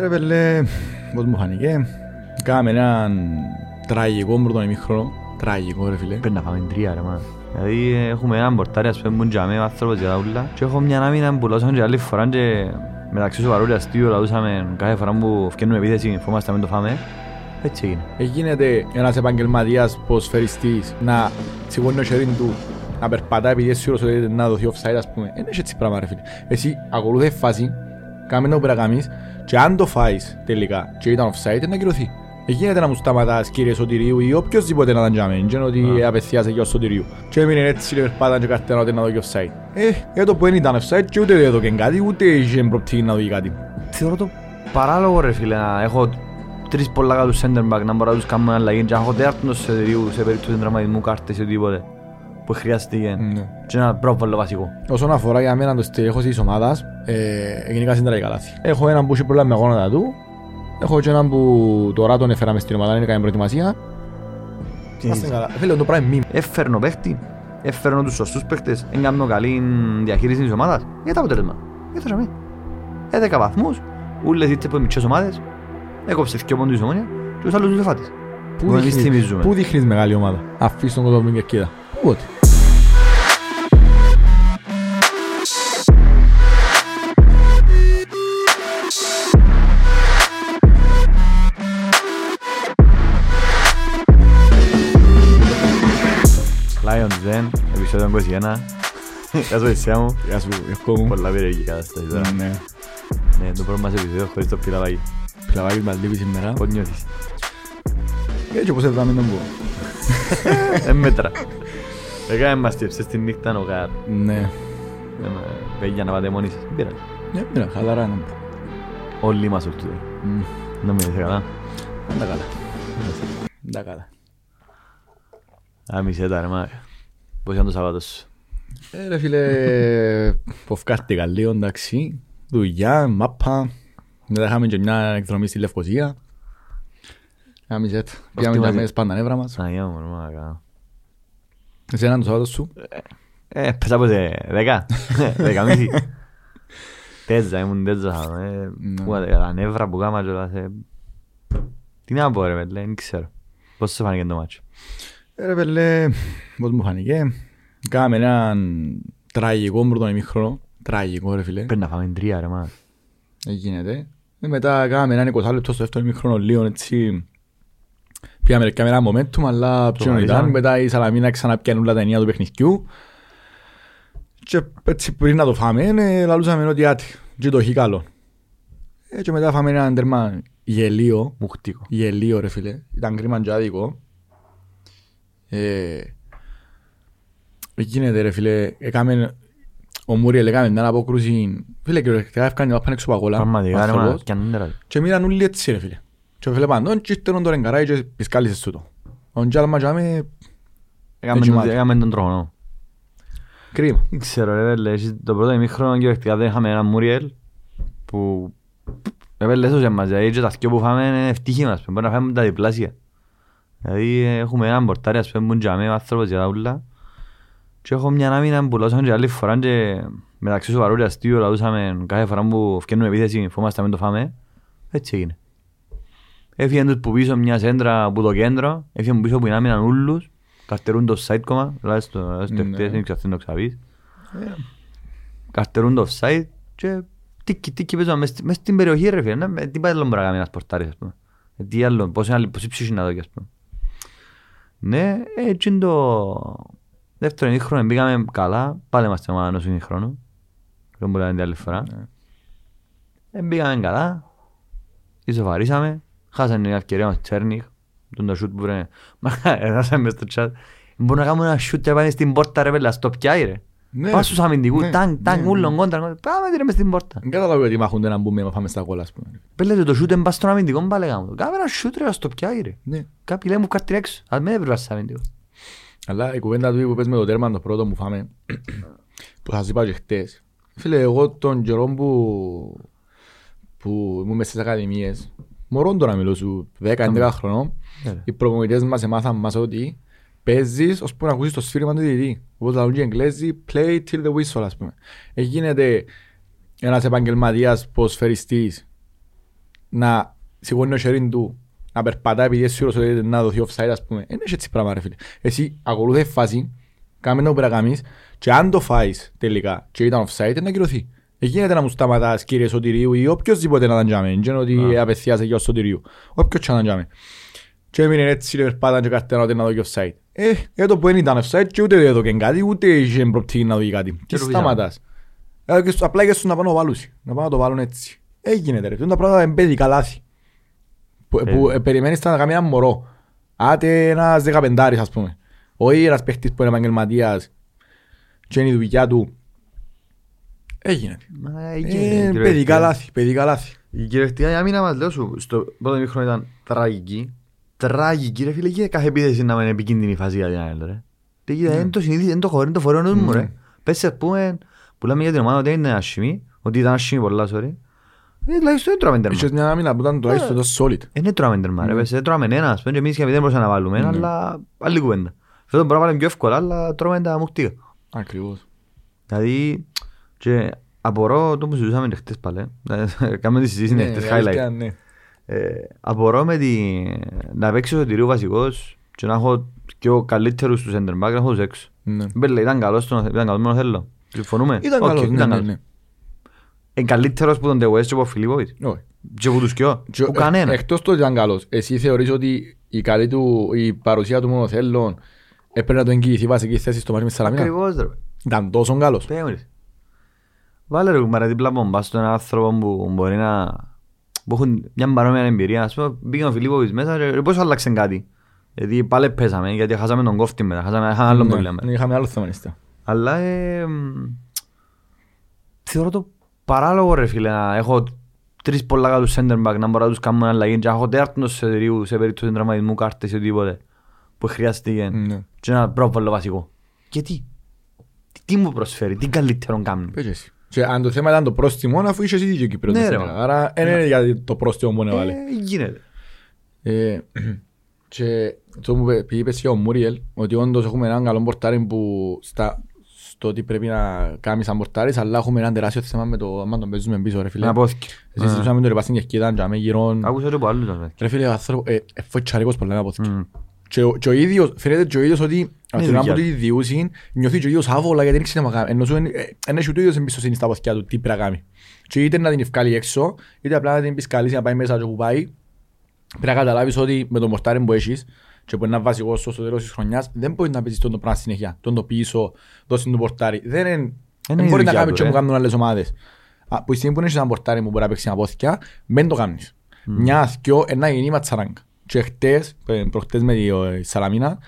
Ρε πέλε, πώς μου φάνηκε, κάναμε έναν τραγικό πρώτο ημίχρονο, τραγικό ρε φίλε. Πρέπει να φάμε τρία ρε μάνα. Δηλαδή έχουμε έναν πορτάρι ας πούμε τζαμί, ο άνθρωπος για τα ούλα και έχω μια άμυνα που λώσαμε και άλλη φορά και μεταξύ σου παρόλοι αστείο λαούσαμε κάθε φορά που φτιάχνουμε επίθεση φόμαστε να μην το φάμε. Έτσι έγινε. Εγίνεται ένας επαγγελματίας ποσφαιριστής να σηκώνει το χέρι του να περπατά επειδή εσύ όρος ότι να δοθεί offside ας πούμε. Είναι έτσι πράγμα ρε φίλε. Εσύ ακολούθες φάση, κάμε το που πρέπει να κάνεις και αν το φάεις τελικά και ήταν offside είναι να κυρωθεί. Εγίνεται να μου σταματάς κύριε Σωτηρίου ή οποιοςδήποτε να ήταν τζάμε, δεν είναι ότι απευθιάσαι και ο Σωτηρίου. Και έμεινε έτσι και περπάταν και καρτένα ότι να δω και offside. Ε, για το που δεν ήταν offside και ούτε έδωκε κάτι, ούτε είχε προπτική να δει κάτι. Θεωρώ το παράλογο ρε φίλε να έχω τρεις πολλά κάτω center back να μπορώ να τους κάνω αλλαγή και να έχω τέταρτο σε δύο σε περίπτωση τραυματισμού κάρτες ή οτιδήποτε που χρειάστηκε Ναι. και ένα πρόβολο βασικό. Όσον αφορά για μένα το στελέχος της ομάδας, ε, γενικά είναι τραγικά λάθη. Έχω έναν που έχει πρόβλημα με γόνατα του, έχω και έναν που τώρα τον έφερα μες στην ομάδα, είναι κάνει προετοιμασία. Είμαστε καλά. Φίλε, το πράγμα είναι μη. Έφερνω παίχτη, έφερνω τους σωστούς παίχτες, έκανα καλή διαχείριση της ομάδας. Για το αποτέλεσμα. Για το ζαμί. 11 βαθμούς, ούλες είτε από μικρές ομάδες, έκοψε δυο πόντους η ομόνια και τους άλλους τους εφάτης. Πού Που εμείς δείχνεις- θυμίζουμε. Πού δείχνεις μεγάλη ομάδα; Αφήσεις τον κόσμο μια κερκίδα. Πότε. Lions Den, επεισόδιο 21. Γεια σου Εσιά μου. Γεια σου, Ιωκό μου. Πολλά περίεργη κατάσταση τώρα. Ναι. Ναι, το πρώτο μας επεισόδιο χωρίς το πιλαβάκι. Πλαβάκι μας λείπει σήμερα. Πώς νιώθεις. Έτσι όπως έβγαμε τον που. Ε, μέτρα. Έκαμε μας τύψες τη νύχτα ο Γάρ. Ναι. Παιδιά να πάτε μόνοι σας. Δεν πειράζει. Ναι, μοίρα, χαλαρά να πω. Όλοι μας ορτούτε. Μμ, Να μην είσαι καλά. Δεν τα καλά. Δεν τα καλά. Άμισε τα ρε μάκα. Πώς ήταν το Σαββάτο σου; Ε, ρε φίλε, ποφκάρτηκα λίγο, εντάξει. Δουλειά, μάπα. Μετά είχαμε και μια εκδρομή στη Λευκοσία. Κάμε ζέτ. Πήγαμε μαζί. και μέσα πάντα νεύρα μας. Αγία μου ρε μάκα. Εσένα το Σάββατο σου. Ε, πέσα από σε δέκα. Δέκα μισή. Τέζα, ήμουν τέζα. ε, Ναι. Πού τα τα νεύρα που κάμα κιόλας. ε. Τι να πω ρε μετλέ, δεν ξέρω. Πώς σου φάνηκε το μάτσο; Ε, Ρε πέλε, πώς μου φάνηκε. Κάμε έναν τραγικό πρώτο ημίχρονο. Τραγικό ρε φίλε. Πρέπει να φάμε τρία ρε μάκα. Γίνεται. Ε, Μετά κάναμε έναν 20 λεπτό στο δεύτερο ημίχρονο λίγο έτσι. Πήγαμε κάμε ένα momentum, αλλά ποιον ήταν. βαρύσαμε. Μετά η Σαλαμίνα ξαναπιάνει όλα τα ενία του παιχνιδιού. Και έτσι πριν να το φάμε, ε, λαλούσαμε ότι άτι, και το έχει καλό. Ε, και μετά φάμε έναν τέρμα γελίο, Μουχτίκο. γελίο ρε φίλε. Ήταν κρίμα και άδικο. Ε, γίνεται ρε φίλε, έκαμε, ο Μούριελ έκαμε μια απόκρουση, φίλε κυριολεκτικά έφκανε να πάνε έξω από αγώλα. Πραγματικά ρε άνθρωπος. μάκα. Κι αν είναι ρε. Και μείναν όλοι έτσι ρε φίλε. Και βλέπαν τον και ήρθαν τον εγκαράει και πισκάλισες του το. Ο Τζάλμα τζάμε Έκαμε Έτσι τον- μάτι. Έκαμε τον τρόνο. κρίμα. Δεν ξέρω ρε βέλε, εσείς το πρώτο ημίχρονο κυριολεκτικά δεν είχαμε έναν Μούριελ που έβελε έσωσε μας, δηλαδή και τα δυο που φάμε είναι ευτύχη μας, μπορεί να φάμε τα διπλάσια. Δηλαδή έχουμε έναν πορτάρι ας πούμε που τζάμε ο άνθρωπος για τα ούλα και έχω μια άμυνα που λώσαμε και άλλη φορά και μεταξύ σου παρόλοι αστείο λαούσαμε κάθε φορά που φτιάχνουμε επίθεση φόμαστε να μην το φάμε, έτσι έγινε. Έφυγαν τους που πίσω μια σέντρα από το κέντρο, έφυγαν πίσω που είναι άμυναν ούλους, καρτερούν το offside κόμμα, τουλάχιστον στο Ναι. χτες, δεν ξέρω αν το ξαβείς. Ε, Καρτερούν το offside και τίκι τίκι παίζουμε μες, μες στην περιοχή ρε φίλε. Ναι, τι πάει άλλο μπορεί να κάνει ένας πορτάρις ας πούμε. Ε, Τι άλλο, πώς είναι άλλη, πώς ψυχή να δω κι ας πούμε. Ναι, έτσι είναι το δεύτερο ημίχρονο μπήκαμε καλά, πάλι είμαστε ομάδα ενός ημίχρονου. Δεν μπορεί να είναι την άλλη φορά. Ναι. Ε, Μπήκαμε καλά, ισοφαρίσαμε, χάσανε την ευκαιρία μας Τσέρνιχ, τον το σούτ που βρε, μα εδάσαμε μες στο chat. Μπορούμε να κάνουμε ένα σούτ και πάνε στην πόρτα ρε πέλα, στο πιάει ρε. Ναι. Πας στους αμυντικούς, Ναι, τάγκ, τάγκ, ναι, ούλον, ναι. κόντρα, κόντρα. Πάμε τι ρε μες στην πόρτα. Δεν καταλαβαίνω γιατί μάχονται να μπούμε να πάμε στα κόλλα ας πούμε. Πέλε το σούτ εμπάς στον αμυντικό πάλι γάμο. Κάμε ένα σούτ ρε, στο πιάει ρε. Ναι. Κάποιοι λένε μου κάρτη έξω, ας μην έπρεπε σε αμυντικός. Αλλά η κουβέντα του που πες με το τέρμα το πρώτο που φάμε, που σας είπα και χτες. Φίλε, εγώ τον καιρό που, που ήμουν μέσα στις ακαδημίες, μωρόν τώρα μιλώ σου 10-11 χρονών, Ναι. οι προπονητές μας εμάθαν μας ότι παίζεις ώσπου να ακούσεις το σφύριγμα του διαιτητή. Όπως λαλούν και οι Εγγλέζοι, play till the whistle ας πούμε. Εγίνεται ένας επαγγελματίας ποσφαιριστής να σηκώνει το χέρι του να περπατά επειδή είναι σίγουρος ότι να δοθεί offside ας πούμε. Είναι έτσι πράγμα ρε φίλε. Εσύ ακολούθες φάση, κάμε το που πρέπει να κάνεις και αν το φάεις τελικά και ήταν offside να κυρωθεί. Δεν γίνεται να μου σταματάς κύριε Σωτηρίου ή οποιοςδήποτε να ήταν τζάμε. Δεν είναι ότι απευθείας για ο Σωτηρίου. Όποιος και να ήταν τζάμε. Και έμεινε έτσι και περπάταν και καρτένα ότι να δω και offside. Ε, εδώ που δεν ήταν offside και ούτε εδώ και κάτι, ούτε είχε προπτή να δω κάτι. Και σταματάς. Ε, και στο- Απλά και στους να πάνε να το βάλουν. Να πάνε να το βάλουν έτσι. Έγινε ρε. Τα πράγματα είναι παιδικά λάθη. Που, που ε, περιμένεις να κάνεις ένα μωρό. Άτε ένας δεκαπεντάρης ας πούμε. Όχι ένας παίχτης που είναι επαγγελματίας και είναι η δουλειά του. Έγινε. Μα, Ε, έγινε, κυριολεκτικά. παιδικά λάθη, παιδικά λάθη. Η κυριολεκτικά η άμυνα μας λέω σου στο πρώτο μήχρονο ήταν τραγική. Τραγική ρε φίλε και κάθε επίθεση να είναι επικίνδυνη η φάση για την άλλη ρε. Τι γίνεται, είναι το συνήθι, είναι το χωρί, είναι το φορέο νους μου ρε. Πες ας πούμε, που λέμε για την ομάδα ότι είναι άσχημη, ότι ήταν άσχημη πολλά sorry. Ε, τουλάχιστον δεν τρώμε τέρμα. Είχες μια άμυνα που ήταν τουλάχιστον τόσο solid. Ε, Δεν τρώμε τέρμα ρε, πες, δεν τρώμε ένα, ας πούμε, και εμείς και δεν μπορούσαμε να βάλουμε, αλλά άλλη κουβέντα. Φέτος μπορούμε να βάλουμε πιο εύκολα, αλλά τρώμε τα μουχτία. Ακριβώς. Δηλαδή, και απορώ το που συζούσαμε και χτες πάλι, ε, κάνουμε τη συζήτηση Ναι, χτες η highlight. αλήθεια, ναι. Ε, απορώ με τη... να παίξει ο Σωτηρίου βασικός και να έχω πιο καλύτερους του center back να έχω τους έξω. Ναι. Μπέλε, ήταν καλός, στον- ήταν καλός μόνο θέλω. Συμφωνούμε; Ήταν Οκ, καλός, ναι, ήταν ναι, καλός. ναι. Είναι καλύτερος που τον De West και από ο Φιλίπποβιτς. Όχι. Και από τους κοιό. Και- Που κανένα. ε, Εκτός το ότι ήταν καλός, εσύ θεωρείς ότι η καλή του, η παρουσία του μόνο θέλων έπρεπε να το εγγυηθεί βασική θέση στο μάτι με τη Σαλαμίνα; Ακριβώς ρε. Ήταν τόσο καλός. Πέμε ρε. Βάλε ρε κουμπάρε δίπλα από μπας στον άνθρωπο που μπορεί να... που έχουν μια παρόμοια εμπειρία. Ας πούμε πήγαινε ο Φιλίπποβιτς μέσα και πώς άλλαξε κάτι; Γιατί πάλι πέσαμε, γιατί χάσαμε τον κόφτη μετά, χάσαμε είχαμε άλλο Ναι, πρόβλημα. ναι, Είχαμε άλλο θέμα νηστά. Αλλά ε, μ, θεωρώ το παράλογο ρε φίλε να έχω τρεις πολλά καλούς center back να μπορώ να τους κάνουμε αλλαγή και να έχω τέταρτος σε εταιρείου σε περίπτωση τραυματισμού κάρτες ή οτιδήποτε που χρειάστηκε Ναι. και ένα πρόβολο βασικό. Γιατί, τι, τι μου προσφέρει, τι καλύτερο κάνει; Πες εσύ. Και αν το θέμα ήταν το πρόστιμο, αφού είσαι εσύ δίκιο Κύπρος. Ναι, δεν ρε, είναι. μα. Άρα δεν είναι για το πρόστιμο που έβαλε. Ε, γίνεται. Ε, Και το που είπε- είπες και ο Μούριελ, ότι όντως έχουμε έναν καλό πορτάρι που στα, στο ότι πρέπει να κάνεις σαν πορτάρις, αλλά έχουμε έναν τεράστιο θέμα με το άμα τον παίζουμε πίσω ρε φίλε. Να πόθηκε. Εσύ συζητούσαμε το ρε πας στην κερκίδα, και αμέ γύρω. Άκουσα και από άλλους. ρε. Ρε φίλε, ο άνθρωπος, ε, ε, φοητσαρικός πολλά να πόθηκε. Μμ. Και ο- και ο ίδιος, φαίνεται και ο ίδιος ότι από την δουλειά άποψη του. του διούσιν, νιώθει και ο ίδιος άβολα γιατί δεν ξέρει να κάνει. Ενώ σου εν- ε, εν έχει ούτε ο ίδιος εμπιστοσύνη στα πόθηκια του τι πρέπει να κάνει. Και είτε να την ευκάλει έξω, είτε απλά να την πεις καλή να πάει μέσα και όπου πάει, πρέπει να καταλάβεις ότι με το μορτάρι που έχεις και που είναι ένα βασικό σου στο τέλος της χρονιάς, δεν μπορείς να παίζεις τον το πράγμα συνέχεια, τον το πίσω, δώσει του πορτάρι. Δεν είναι, η δεν μπορεί να δουλειά κάνει του, και ρε. που κάνουν άλλες ομάδες. Α, Που η στιγμή που έχεις ένα πορτάρι που μπορεί να παίξει απόθηκια, μην το κάνεις. Μιας, δυο, ένα γίνει ματσαράγκα. Και χτες, ε, προχτές με τη ε, Σαλαμίνα,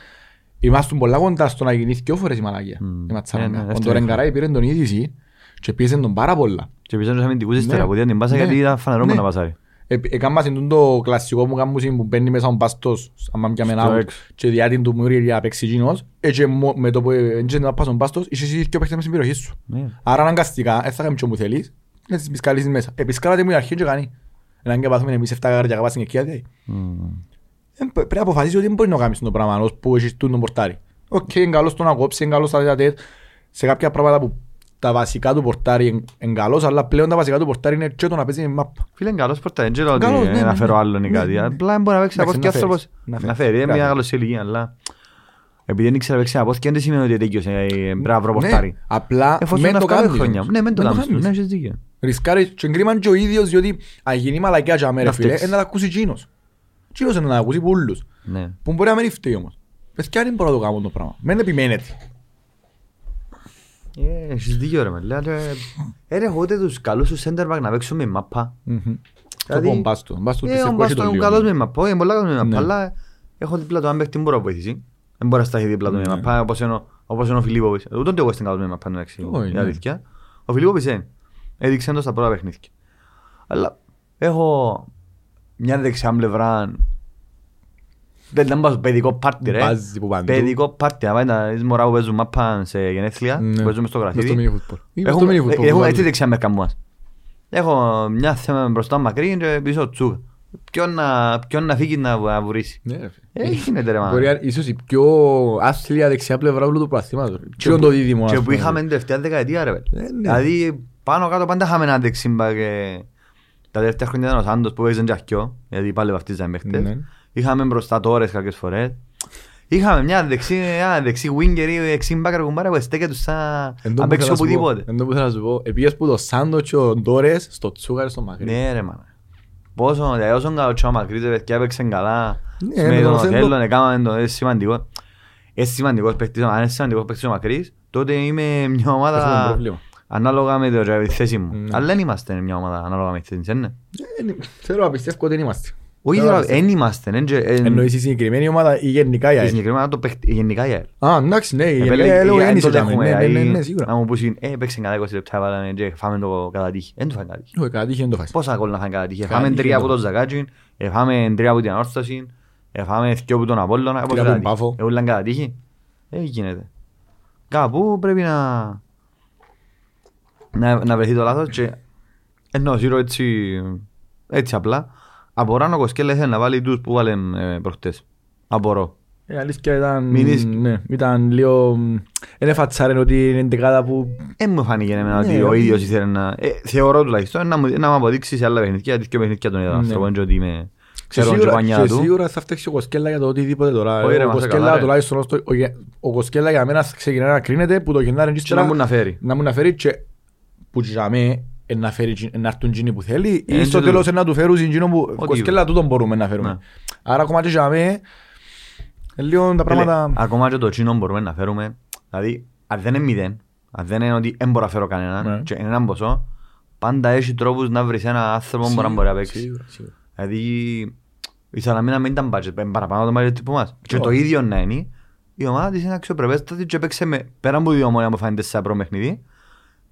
Είμαστε πολλά κοντά στο να γίνει δυο φορές η μαλακία. Μμ. Η Ματσαράγκα. Ναι, ναι, Ο δεύτερη Ντορεγκαράη πήρε τον είδηση και πίεσε τον πάρα πολλά. Και πίσω τους αμυντικούς ύστερα Ναι. που δίνουν την πάσα Ναι. γιατί ήταν φανερό Ναι. που να πασάρει. Ε, Έκανα συντούν το κλασικό μου κάμουσιν που μπαίνει μέσα ο μπάστος άμα πια μεν Στο out έξω. και διάτην του Μουρίλ για να παίξει εκείνος ε, και μο- με το που έντυχε να πας ο μπάστος είσαι εσύ και παίξτε μες στην περιοχή σου. Ναι. Άρα αναγκαστικά, δεν θα κάνεις και μου θέλεις, να τις πισκαλίσεις μέσα. Επισκάλατε μου η αρχή και κάνει. Έναν και πάθουμε εμείς 7 καρδιά κάπας στην εκκία δηλαδή. Μμ. Ε, π- Πρέπει να αποφασίσεις ότι δεν μπορεί να κάνεις το πράγμα ως που έχεις τούτον πορτάρι. Οκ, είναι καλός το να κόψει, είναι καλός στα τέτα σε κάποια πράγματα που τα βασικά του πορτάρι είναι- είναι καλός, αλλά πλέον τα βασικά του πορτάρι είναι και το να παίζεις με μάπα. Φίλε είναι καλός πορτάρι, δεν ξέρω Καλός, ότι ναι, να ναι, φέρω ναι. άλλον ή Ναι, κάτι. ναι. Απλά μπορεί να παίξει από Εντάξει, και να φέρει. άνθρωπος. Να Να φέρεις. φέρεις, είναι Πρέπει μια να καλός ηλικία, αλλά επειδή δεν ήξερα να παίξει από και δεν σημαίνει ότι τέτοιος ε, πρέπει να βρω πορτάρι. Ναι, απλά Εφόσον μεν να το βγάλει κάνεις χρόνια. όμως. Ναι, μεν το Μεν κάνεις. κάνεις. Ναι, έχεις δίκιο. Ρισκάρεις και εγκρίμαν και ο ίδιος διότι αν γίνει μαλακιά για μέρα Να φίλε, φταίξεις. είναι να τα ακούσει εκείνος. Εκείνος είναι να τα ακούσει πουλούς. Ναι. Που μπορεί να μην φταίει όμως. Παιδιά δεν μπορώ να το κάνω το πράγμα. Μεν επιμένετε. Ε, Έχεις δίκιο ρε μέλε. Ε, ρε, έχω ούτε τους καλούς τους center back να παίξουν με μαπά. Μμμ. Το Δηλαδή, πω μπάστο. Μπάστο Ε, της ο εκκόχει Μπάστον το είναι λίγο. καλός με μαπά, όχι, είναι πολλά καλός με μαπά, Ναι. αλλά έχω δίπλα του αν παίχτη μπορώ να βοηθήσει. Δεν μπορεί να σταθεί δίπλα του με Ναι. μαπά, όπως είναι ο- όπως είναι ο Φιλίπποβιτς. Ούτε εγώ στην καλός με μαπά, εντάξει, Όχι, η ναι. αλήθεια. Ο Φιλίπποβιτς είναι. Έδειξε το στα πρώτα παιχνίδια. Αλλά έχω μια δεξιά πλευρά δεν ήταν πάω παιδικό πάρτι ρε. Μπάζει που παντού. Παιδικό πάρτι. Αν πάει να δεις μωρά που παίζουν μάπα σε γενέθλια, Ναι. που παίζουν στο Μες στο γραφίδι. mini football. Ή μες στο Έχουμε, mini football ε, που έχουμε βάλουν. έτσι δεξιά μερικά μου μας. Έχω μια θέμα μπροστά μακρύ και πίσω τσούκα. Ποιον να, ποιον να φύγει να, να βουρήσει. Ναι, ρε φίλε. Ε, γίνεται ρε Μπορεί μάνα. να- ίσως η πιο άθλια δεξιά πλευρά όλου του προαθήματος. Τι είναι το δίδυμο. ας Και που πούμε. είχαμε την τελευταία δεκαετία ρε. Ε, ναι. Δηλαδή πάνω κάτω πάντα είχαμε ένα δεξίμπα και Τα τελευταία χρόνια ήταν ο Σάντος που παίξαν και αχκιό, γιατί πάλι βαφτίζαν παίχτες. Ναι. Είχαμε μπροστά τόρες κάποιες φορές. Είχαμε μια δεξί, ένα δεξί winger ή δεξί μπάκαρ κουμπάρα που στέκεται σαν Εν τω να που παίξεις θέλω να σου πω, οπουδήποτε. εν τω που θέλω να σου πω, επήγες που το Σάντο και ο Ντόρες στο Τσούκαρ στο Μακρύ. Ναι ρε μάνα. Πόσο, δηλαδή όσον καλό τσάμα μακρύς, ρε παιδιά έπαιξαν καλά. Ναι, Με με τον το θέλω- Οθέλλον έκαναμε το, είναι σημαντικό. Είναι σημαντικός παίκτης, αν είναι σημαντικός παίκτης ο Μακρύς, τότε είμαι μια Έχουμε ομάδα πρόβλημα. Ανάλογα με το- τη θέση μου. Ναι. Αλλά δεν είμαστε μια ομάδα ανάλογα με τη θέση, είναι. Ε, Θέλω να πιστεύω ότι δεν είμαστε. Όχι, Θέλω να τώρα, δεν είμαστε. δεν και- εν- Εννοείς η συγκεκριμένη ομάδα ή γενικά η και ΑΕΛ. Συγκεκριμένα το παίχτη- γενικά η ΑΕΛ. Α, εντάξει, ναι, η Επέλε- γενικά η ΑΕΛ η- δεν αν είσαι τότε τζάμε. έχουμε, Ναι, ναι, ναι, δηλαδή, ναι, σίγουρα. Να μου πούσουν, ε, παίξαν κατά 20 λεπτά, βάλαμε και φάμε το κατά τύχη. Δεν το φάμε κατά τύχη. Όχι, κάτι είχε δεν το φάεις. Πόσα γκολ να φάμε κατά τύχη. Κατά Φάμε τύχη τρία δεν από το τον Ζακάτζιν, φάμε τρία από την Ανόρθωση, φάμε δυο από τον Απόλλωνα. πώς Τρία κατά από τον τύχη. Πάφο. Ε, ούλαν κατά τύχη. Ε, γίνεται. Κάπου πρέπει να... να, να βρεθεί το λάθος και ενώ σύρω έτσι, έτσι απλά απορώ αν ο Κοσκέλα ήθελε να βάλει τους που βάλε ε, προχτές. Απορώ. Η αλήθεια ήταν, Μην είσαι- ναι, ήταν λίγο... Δεν εφατσάρεν ότι είναι εντεκάδα που... Δεν μου φάνηκε εμένα Ναι, ότι ο όχι. ίδιος ήθελε να... Ε, θεωρώ τουλάχιστον να μου, να μου αποδείξει σε άλλα παιχνίδια, γιατί και παιχνίδια τον είδα Ναι. άνθρωπο, και ότι είμαι... Και Ξέρω και σίγουρα- πανιά και του. σίγουρα θα φταίξει ο Κοσκέλα για το οτιδήποτε τώρα. Όχι, ρε, Ο μας Κοσκέλα καλά, ρε. τουλάχιστον ως το- ο Γε- ο Κοσκέλα για μένα ξεκινά να κρίνεται που το γεννάρι Και να μου να φέρει. να μου να φέρει και που για μέ να, φέρει, τζι- να έρθουν τζίνοι που θέλει Ε, ή στο και το- τέλος να του φέρουν τζίνο που Ό,τι Κοσκέλα τούτον μπορούμε να φέρουμε. Ναι. Άρα ακόμα και για μέ λίγο τα πράγματα... Φίλε, Ακόμα και το τσίνο μπορούμε να φέρουμε. Δηλαδή, αν δεν είναι μηδέν, αν δεν είναι ότι δεν μπορώ να φέρω κανέναν Ναι. και είναι έναν ποσό, πάντα έχει τρόπους να βρεις ένα άνθρωπο που μπορεί να μπορεί να παίξει. Σίγουρα, σίγουρα. Δηλαδή, η Σαλαμίνα μην ήταν budget, είναι παραπάνω το budget που μας. Και Ω. το ίδιο να είναι, η ομάδα της είναι αξιοπρεπέστατη και παίξε με, πέρα από δύο μόνοι που φάνηκε σε πρώτο παιχνίδι,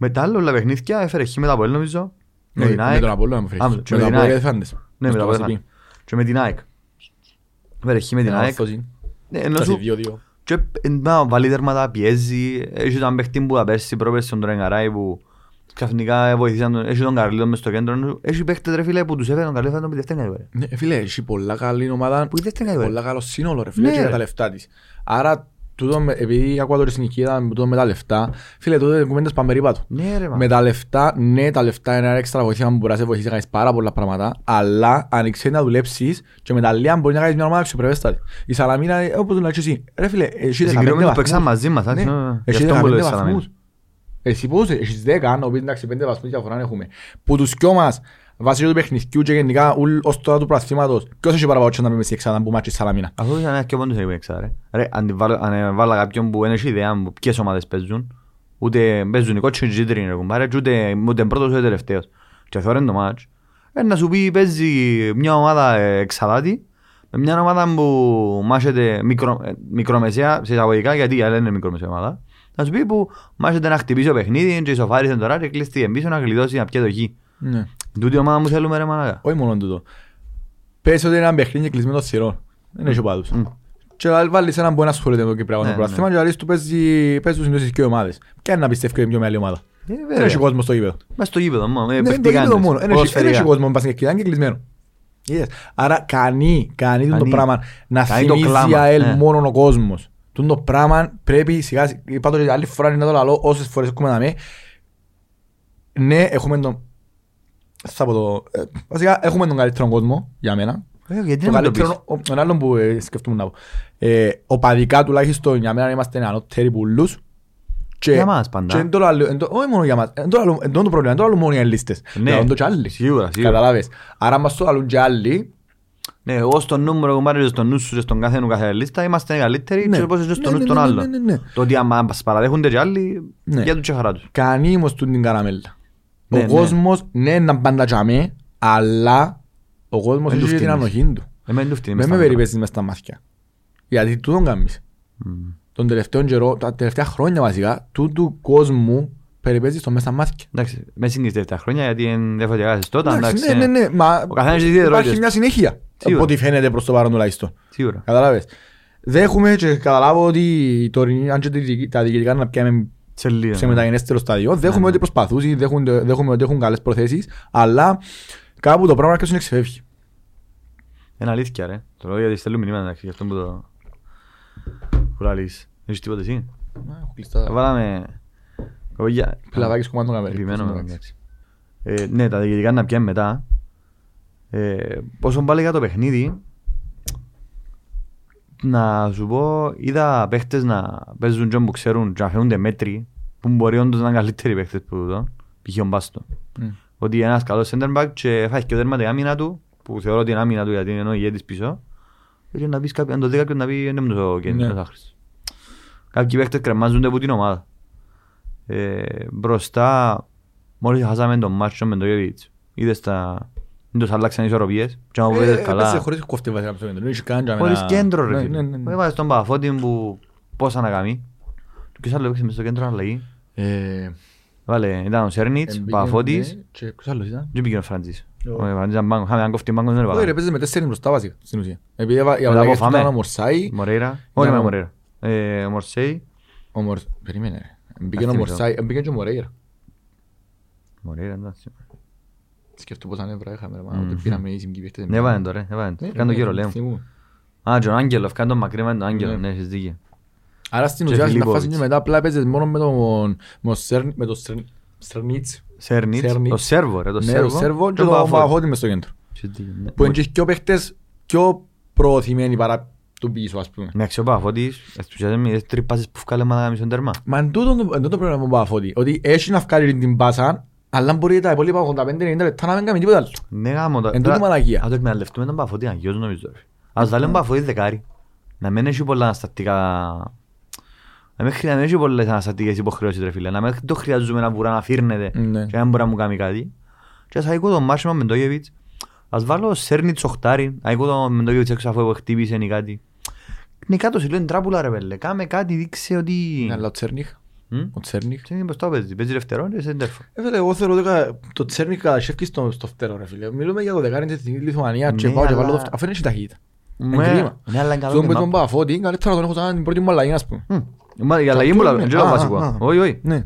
μετά άλλα όλα παιχνίδια έφερε χ με τα Αποέλ νομίζω, με Ναι, την Με ΑΕΚ. τον Απόλλωνα μου Α, φέρει. και Με με τον την Απόλλωνα ΑΕΚ. φάντες. Ναι, με τα Στο Αποέλ. βασιλεί. Και με την ΑΕΚ. Έφερε χ με την Ένα ΑΕΚ. όρθωση. Ναι, ενώ Φτάσει σου- δύο-δύο. και ε, να βάλει τέρματα, πιέζει. Έχει τον παίχτη που απέρσι πρόπερσι τον Τρενγκαράη που ξαφνικά βοηθήσαν τον. Έχει τον Καρλίδο μες στο κέντρο. Έχει παίχτες ρε φίλε που τους έφερε τον Καρλίδο με δεύτερη κατηγορία. Ναι, φίλε, έχει πολλά καλή ομάδα Που η δεύτερη κατηγορία. Πολλά καλό σύνολο ρε φίλε Ναι, και για ρε. τα λεφτά της. Άρα, τούτο, με- επειδή ακούω τώρα στην οικία τούτο με τα λεφτά, φίλε, τότε είναι κουβέντες πάμε περίπατο. Ναι ρε μα. Με τα λεφτά, ναι, τα λεφτά είναι ένα έξτρα βοήθεια που μπορεί να σε βοηθήσει να κάνεις πάρα πολλά πράγματα, αλλά αν ξέρεις να δουλέψεις και με τα λίγα μπορείς να κάνεις μια ομάδα αξιοπρεπέστατη. Η Σαλαμίνα, ε, όπως το λες και εσύ, ρε φίλε, έχει Συγκρίνουμε 15 που παίξαν βαθμούς. μαζί μας. Ναι, ας, ε, έχει γι' αυτό που λέω 15 η Σαλαμίνα. βαθμούς. Εσύ πώς, έχεις 10, ο οποίος εντάξει 5 βαθμούς διαφορά έχουμε. Που τους κοιό μας, βάσει του παιχνιδιού και γενικά ουλ- ως τώρα του πραθήματος, ποιος έχει παραπάνω να πει μες η εξάδα που μάτσι η Σαλαμίνα. Αφού ήταν ένα και πόντους είναι έξα ρε. Ρε, αν τη βάλω- αν ε, βάλα κάποιον που δεν έχει ιδέα μου ποιες ομάδες παίζουν, ούτε παίζουν οι κότσινοι και οι κίτρινοι ρε κουμπάρε, και ούτε, ούτε πρώτος ούτε τελευταίος. Και θωρέν το μάτς, ε, να σου πει παίζει μια ομάδα ε, εξαδάτη, με μια ομάδα που μάχεται μικρο, ε, μικρομεσαία, σε εισαγωγικά, γιατί η άλλη είναι μικρομεσαία ομάδα, να σου πει που μάχεται να χτυπήσει το παιχνίδι και ισοφάρισε τώρα και κλείστηκε πίσω να γλιτώσει να πιει το χ. Ναι. Τούτη η ομάδα μου θέλουμε ρε μαλάκα. Όχι μόνο τούτο. Πες ότι είναι ένα παιχνίδι κλεισμένο θυρών. Δεν έχει οπαδούς. Μμ. Και να βάλεις έναν που δεν ασχολείται με το Κυπριακό Ναι, πρωτάθλημα και να λες του παίζει παίζει τους συνήθως και ομάδες. Ποια είναι να πιστεύει ότι είναι πιο μεγάλη ομάδα; Ε, Δεν βέβαια. έχει κόσμο στο γήπεδο. Μες στο γήπεδο μόνο, Ναι, με είναι το παιχτικά γήπεδο είναι, μόνο. Δεν έχει- Δεν έχει ποδοσφαιρικά. κόσμο με πασχετική, είναι και κλεισμένο. Είδες. Άρα κάνει, κάνει το Κάνει- πράγμα να κάνει το θυμίζει η κλάμα, ΑΕΛ ναι. μόνο ο κόσμος. Τούν το πράγμα πρέπει σιγά σιγά, είπα το και άλλη φορά είναι να το λαλώ όσες φορές έχουμε να με. Ναι, έχουμε τον... Θα πω το... ε, Βασικά έχουμε τον καλύτερο κόσμο για μένα. Ε, Γιατί Το να μην το πεις; καλύτερο, ο- τον άλλον που ε, σκεφτούμε να πω. Ε, οπαδικά τουλάχιστον για μένα είμαστε ανώτεροι πουλούς. Και, Για μας πάντα. Και εν το άλλο- εν το- όχι μόνο για μας. Εν το άλλο- εν το πρόβλημα, εν το άλλο μόνο οι λίστες. Ναι. Λαλούν το και άλλοι. Σίγουρα, σίγουρα. Καταλάβες. Άρα μας το λαλούν και άλλοι. Ναι, εγώ στο νούμερο κουμπάρι και στο νους σου και στον κάθε νου κάθε λίστα είμαστε καλύτεροι Ναι. και όπως και στο Ναι, νους ναι, των ναι, άλλων. ναι, ναι, ναι. Το ότι άμα μας παραδέχονται και άλλοι, Ναι. για τους και χαρά τους. Κάνει όμως τούν την καραμέλα. Ναι, Ο ναι. κόσμος, ναι, να πάντα τζαμέ, αλλά ο κόσμος Δεν του έχει την φτύνεις. ανοχή του. Εμένα του φτύνει Δεν με περιπέζεις μες στα μάτια. Γιατί τούτον κάνεις. Τον τελευταίο καιρό, τα τελευταία χρόνια βασικά, τούτου κόσμου περιπέζεις το μέσα στα μάτια. Εντάξει, μες συνήθως τελευταία χρόνια γιατί είναι διαφορετικά καθεστώτα, Εντάξει, εντάξει. ναι, ναι, ναι. Μα Ο καθένας έχει τις υπάρχει ιδιαιτερότητες. μια συνέχεια. Σίγουρα. Από ό,τι φαίνεται προς το παρόν τουλάχιστον. Σίγουρα. Καταλάβες. Δέχομαι και καταλάβω ότι η τωρινή- αν και τη διοικη- τα διοικητικά να πιάμε Σε λίγο. σε ναι. μεταγενέστερο στάδιο, δέχομαι ναι. ότι προσπαθούν, δέχονται- δέχομαι ότι έχουν καλές προθέσεις, αλλά κάπου το πράγμα άρχισε να ξεφεύγει. Είναι αλήθεια ρε. Το λέω γιατί στέλνουν μηνύματα εντάξει, γι' αυτό που το... Που λαλείς. Έχεις τίποτα εσύ; Βάλαμε... Κοβίγια. Πλαβάκης κομμάτι των καμέρι. Επιμένω με εντάξει. Ε, Ναι, τα διοικητικά να πιάνε μετά. Ε, Όσον πάλι για το παιχνίδι, να σου πω, είδα παίχτες να παίζουν και που ξέρουν και να φαίνονται μέτροι, που μπορεί όντως να είναι καλύτεροι παίχτες που τούτο, π.χ. ο Μπάστο. Μμ. Ότι ένας καλός center back και φάει και ο τέρμα την άμυνα του, που θεωρώ ότι είναι άμυνα του γιατί είναι ο ηγέτης πίσω, και να πεις κάποιον, αν το δει κάποιον να πει είναι μου το Ναι. κέντρο άχρηστος. Κάποιοι παίχτες κρεμάζονται από την ομάδα. Ε, μπροστά, μόλις χάσαμε τον Μάρτσο με τον Γεβίτς, είδες τα... Τους αλλάξαν ισορροπίες και άμα Ε, παίζες έπαιζε καλά. χωρίς κόφτη βασικά από το κέντρο. Δεν είχε καν για Χωρίς μένα- κέντρο ρε Ναι, φίλε. ναι, ναι. Έβαζε τον Παφώτη που πόσα να κάνει. Ποιος άλλο έπαιξε μες στο κέντρο αλλαγή. Ε, Βάλε, ήταν ο Σέρνιτς, εμπήκε, Παφώτης ναι, και ποιος άλλος ήταν. και πήγαινε ο Φραντζής. Ω. Ο Φραντζής ήταν πάγκο, είχαμε έναν κόφτη πάγκο, δεν Όχι, ρε, έβαλα. παίζε με τέσσερις μπροστά βασικά, στην ουσία. Επειδή έβα- οι Μετά από αλλαγές του φάμε. ήταν ο Μορσάη, Μορέιρα, όχι Ναι, με ο- Μορέιρα. Ε, Ο Μορσέη, ο Μορ- Περίμενε, ρε. Μπήκε ο θυμηθώ. Μορσάη, μπήκε και ο Μορέιρα. Μορέιρα, εντάξει. Σκέφτομαι πόσα νεύρα είχαμε, ρε, μα, Μμμ. ότι πήραμε οι σύμκοι παίχτες. Ναι, έβαλε το ρε, έβαλε το. Ναι, Κάνε το ναι, γύρο, λέω. θυμούμαι. Α, και ο Άγγελο, έφκανε τον μακρύ με τον Άγγελο, Ναι. ναι, έχεις δίκιο. Άρα στην Και ουσία στην Φιλίπποβιτς. φάση και μετά απλά παίζες μόνο με τον με τον Σέρν- με τον Σέρν- Σέρνιτς. Σέρνιτς, Σέρνιτς. το Σέρβο ρε, το Ναι, Σέρβο. τον Σέρβο και τον τον Παφώτη. Παφώτη μες στο κέντρο. Έχεις δίκιο, ναι. Που είναι και πιο παίχτες πιο προωθημένοι παρά του πίσω ας πούμε. Εντάξει, ο Παφώτης, ενθουσιάζεται είδες τρεις πάσες που βγάλε μάνα μισόν τέρμα. Μα εν τούτο εν τούτο πρέπει να μου Παφώτη. Ότι έχει να βγάλει την πάσα αλλά μπορεί τα υπόλοιπα 85-90 λεπτά να μην κάνει τίποτα άλλο. Ναι, γάμο το. Εν τούτο Τώρα, μαλακία. Αν το εκμεταλλευτούμε τον Παφώτη, αγιώς νομίζω. ρε. Ας βάλουμε τον Παφώτη δεκάρι. Να μην έχει πολλά αναστατικά... Να μην χρει- να μην έχει πολλές αναστατικές υποχρεώσεις ρε φίλε. Να μην το χρειάζομαι να μπορεί να φύρνεται Ναι. και να μπορεί να μου κάνει κάτι. Και ας αίκω τον Μάρσιμα με τον Γεβίτς. Ας βάλω Σέρνιτς οχτάρι. Αίκω τον με τον Γεβίτς έξω αφού χτύπησε ή κάτι. Νικά το σιλό είναι τράπουλα ρε πέλε. Κάμε κάτι, δείξε ότι... Ναι, Αλλά ο Τσέρνιχ, Μμ; Ο Τσέρνιχ. Και είναι μπροστά παίζει. Παίζει δευτερόν και σέντερφο. Ε, φίλε, εγώ θεωρώ ότι κα- το Τσέρνιχ κατασχεύκει στο, στο φτερό ρε φίλε. Μιλούμε για το δεκάρι της Εθνικής Λιθουανίας και Ναι, πάω και αλλά- βάλω το φτερό. Αφού είναι ταχύτητα. Ναι, Είναι κρίμα. ναι, αλλά είναι καλό Στον και με τον μάπα. Παφώτη, καλύτερα να τον έχω σαν την πρώτη μου αλλαγή ας πούμε. Μμ. Μα η αλλαγή μου Αυτό λάβει, είναι. δεν είναι Α, βασικό. α, α. Όχι, όχι. Ναι. Μα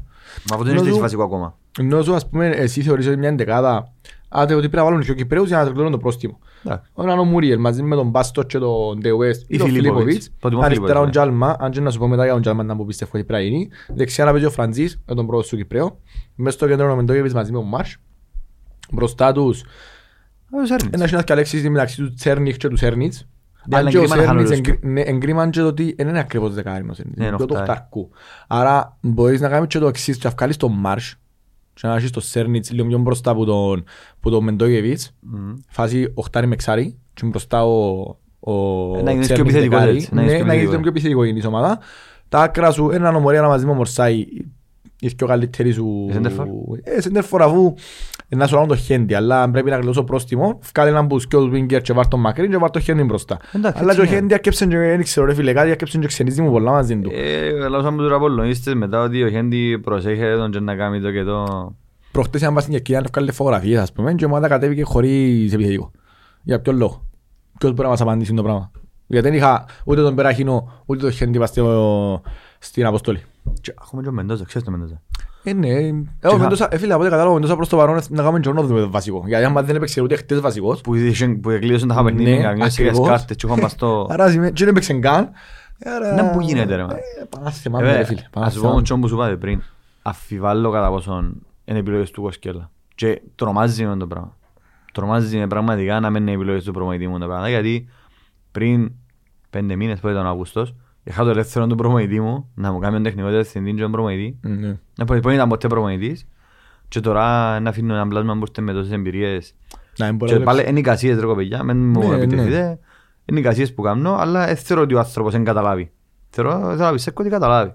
αυτό δεν είναι Νομίζω- στήση βασικό ακόμα. Ενώ σου, ας πούμε, εσύ θεωρείς ότι μια εντεκάδα, άντε ότι πρέπει να βάλουν και ο Κυπρέους για να τριπλώνουν το πρόστιμο. Εντάξει. Ο Νάνο Μούριελ μαζί με τον Μπάστο και τον Ντε West ή Ή τον Φιλίπποβιτς. Φιλίπποβιτς. Προτιμώ Αριστερά ο Φιλίπποβιτς, Τζάλμα, αν και να σου πω μετά για τον Τζάλμα να μου πιστεύω ότι πρέπει να γίνει. Δεξιά να παίζει ο Φραντζής με τον πρώτο σου Κυπρέο. Μες στο κέντρο ο Μεντόγεβιτς μαζί με τον Μάρς. Μπροστά τους Ο Σέρνιτς. ένας και ένας καλέξεις μεταξύ του Τσέρνιχ και του Σέρνιτς. Ναι, Αν αλλά και ο εγκρίμαν Σέρνιτς χαλαρός. εγκρι- ναι, εγκρίμαν και το ότι δεν είναι ακριβώς δεκάρι ο Σέρνιτς. Ναι, Είναι είναι πιο το οχτάρι. οχταρκού. Άρα μπορείς να κάνεις και το εξής και να βγάλεις τον Μάρς και να έχεις τον Σέρνιτς λίγο πιο μπροστά από τον, που τον Μεντόγεβιτς Μμ. φάση οχτάρι με ξάρι και μπροστά ο, ο Να γίνεις πιο Τσέρνικ επιθετικός δεκάρι. έτσι, να γίνεις Ναι, πιο να γίνεις επιθετικός. πιο επιθετικός γίνεις ομάδα. Τα άκρα σου, έναν ομορία να μαζί με ο Μορσάη, η πιο καλύτερη σου... Ε, σέντερφορ. Ε, σέντερφορ αφού να σου κάνουν το χέντι, αλλά αν πρέπει να γλώσω πρόστιμο, βγάλε έναν μπουσκ και ο Βίγκερ και βάρ' τον μακρύν και βάρ' το χέντι μπροστά. Εντάξει, Αλλά και ο έτσι είναι. χέντι ακέψαν και δεν ξέρω ρε φίλε κάτι, ακέψαν και ξενίζει μου πολλά μαζί του. Ε, Λάωσα μου τους Απόλλωνίστες μετά ότι ο Χέντι προσέχεται τον και να κάνει το και το. Προχτές είχαν πάει στην Κερκίδα να βγάλει φωτογραφίες ας πούμε και η ομάδα κατέβηκε χωρίς επιθετικό. Για ποιο λόγο; Ποιος μπορεί να μας απαντήσει το πράγμα; Γιατί δεν είχα ούτε τον Περάχινο ούτε τον Χέντι πας στο- στην αποστολή. Και Έχουμε και ο Μεντόζα, ξέρεις το Μεντόζα; Ε, ναι. Ε, ο είχα- Μεντόσα- ε, φίλε, από ό,τι κατάλαβα, ο Μεντόσα προς το παρόν να κάνουμε και όνοδο με το βασικός. Γιατί άμα δεν έπαιξε ούτε χτες βασικός, Που είχε- Που εκλείδωσαν τα παιχνίδια, Ναι, καμιά σειρές ακριβώς. κάρτες και είχαν πας στο... άρα σημαίνει- και δεν έπαιξε καν. Άρα- Να που γίνεται, ρε, μα. Ε, Πανάθεμα, Ε, ρε φίλε. Ας σου πω Πανάθεμα. όμως τσιόν που σου είπατε πριν. Αφιβάλλω κατά πόσον είναι επιλογές του Κοσκέλα. Και τρομάζει με το πράγμα. Τρομάζει με πραγματικά να μην είναι επιλογές του προμονητή μου το πράγμα. Γιατί πριν πέντε μήνες που ήταν ο Αυγούστος, είχα το ελεύθερο του προμονητή μου να μου κάνει τον τεχνικό διευθυντή και τον προμονητή. Ναι. Να πω, δεν ήταν ποτέ προμονητής. Και τώρα να αφήνω ένα πλάσμα που ήρθε με τόσες εμπειρίες. Να μην μπορεί Και να πάλι δουλέψει. είναι εικασίες ρε κοπελιά, μην μου Ναι, επιτεθείτε. Είναι εικασίες που κάνω, αλλά δεν θεωρώ ότι ο άνθρωπος δεν καταλάβει. Θεωρώ, θέλω να πιστεύω ότι καταλάβει.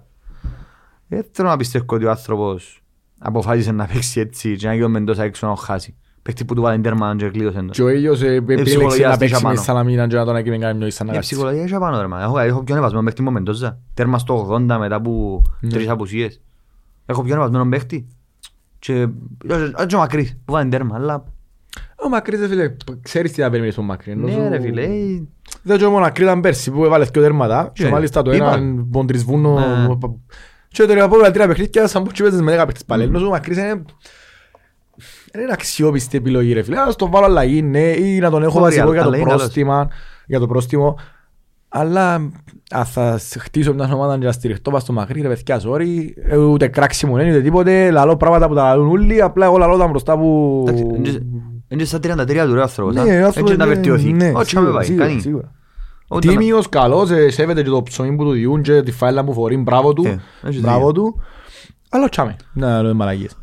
Δεν θέλω να πιστεύω ότι ο άνθρωπος αποφάσισε να παίξει έτσι και να γίνει ο Μεντόσα έξω να χάσει. Παίχτη που του βάλει τέρμα και κλείδωσε το. Και ο ίδιος ε, επέλεξε ψυχολογία να στη παίξει με Σαπάνο. Σαλαμίνα και να τον έκυμε κάνει μια Η εισαναγάρτηση. ψυχολογία έχει απάνω ρε μα. Έχω, έχω πιο ανεβασμένο παίχτη με ο Μεντόζα. Τέρμα στο 80 μετά από Ναι. τρεις απουσίες. Έχω πιο ανεβασμένο παίχτη. Και όχι ο Μακρύς που βάλει τέρμα, αλλά Ο Μακρύς, ρε φίλε, ξέρεις τι να περιμένεις από Μακρύ. ενώ ναι σου- ρε φίλε, ε, Δεν και ο Μακρύ ήταν πέρσι που έβαλες δύο τέρματα και Ναι. μάλιστα το Είπα. έναν ποντρισβούνο Ναι. και το από τρία παιχνίδια σαν πως παίζεις με δέκα παίχτες πάλι. Ενώ ο Μακρύς είναι είναι αξιόπιστη επιλογή ρε φίλε. Ας τον βάλω αλλαγή ναι ή να τον έχω Ωραία, βασικό για το αλλά είναι καλός. πρόστιμα για το πρόστιμο αλλά αν θα σ- χτίσω μια ομάδα και να στηριχτώ πας στο Μακρύ ρε παιδιά sorry ε, ούτε κράξιμο είναι ούτε τίποτε λαλώ πράγματα που τα λαλούν όλοι απλά εγώ λαλώ τα μπροστά που Εντάξει, δεν- Είναι στα 33 του ρε άνθρωπος. Ναι, α. ο Έτσι άνθρωπος να είναι- βελτιωθεί. ναι, Όχι να με σίγουρα, πάει. σίγουρα, Κάνει. σίγουρα. Ούτε να- Τίμιος, καλός, ε, σέβεται και το ψωμί που του διούν και τη φάιλα που φορεί, μπράβο του, Ε, έχεις μπράβο δίκιο. του. Αλλά τσάμε, να λέμε μαλακίες.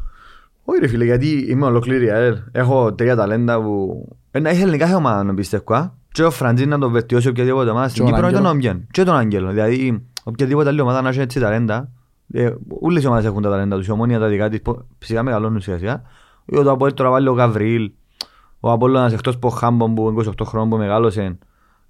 Όχι ρε φίλε, γιατί είμαι ολόκληρη η ΑΕΛ. Έχω τρία ταλέντα που... Ένα ήθελε κάθε ομάδα να πιστεύω. α. Και ο Φραντζίν να τον βελτιώσει οποιαδήποτε ομάδα. Στην Και τον Κύπρο ήταν ο Άγγελο. Αμπιάν. Και τον Άγγελο. Δηλαδή, οποιαδήποτε άλλη ομάδα να έχει έτσι ταλέντα. ε, Όλες οι ομάδες έχουν τα ταλέντα τους. Η ομόνια τα δικά της. πο- Φυσικά μεγαλώνουν σιγά σιγά. Ή Το Αποέλ τώρα βάλει ο Γαβρίλ. Ο Απόλλωνας εκτός από ο Χάμπον που 28 χρόνων που μεγάλωσε.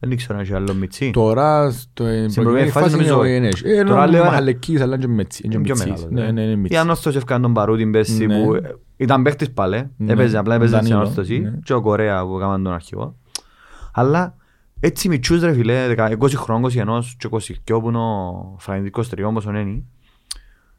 Δεν ήξερα αν έχει άλλο μιτσί. Τώρα, στο Στην προηγούμενη φάση νομίζω, είναι ε, Τώρα τώρα λέω λέω ένα- Μαχαλεκής, αλλά είναι και Μετσί- είναι Είναι πιο Μετσίς. μεγάλος, Ναι, ναι. ναι, είναι Η Μετσίς. Ανόρθωση έφκανε τον Παρούτιν πέρσι Ναι. που ε, ήταν παίχτης πάλι. Ναι. Έπαιζε, απλά έπαιζε στην Ντανίλο, Ανόρθωση. ναι. Και ο Κορέα που έκαναν τον αρχηγό. Αλλά έτσι μητσούς ρε φίλε, δεκα- 20 χρόνων, 21 και 22 που είναι ο φραγνητικός τριών όπως είναι.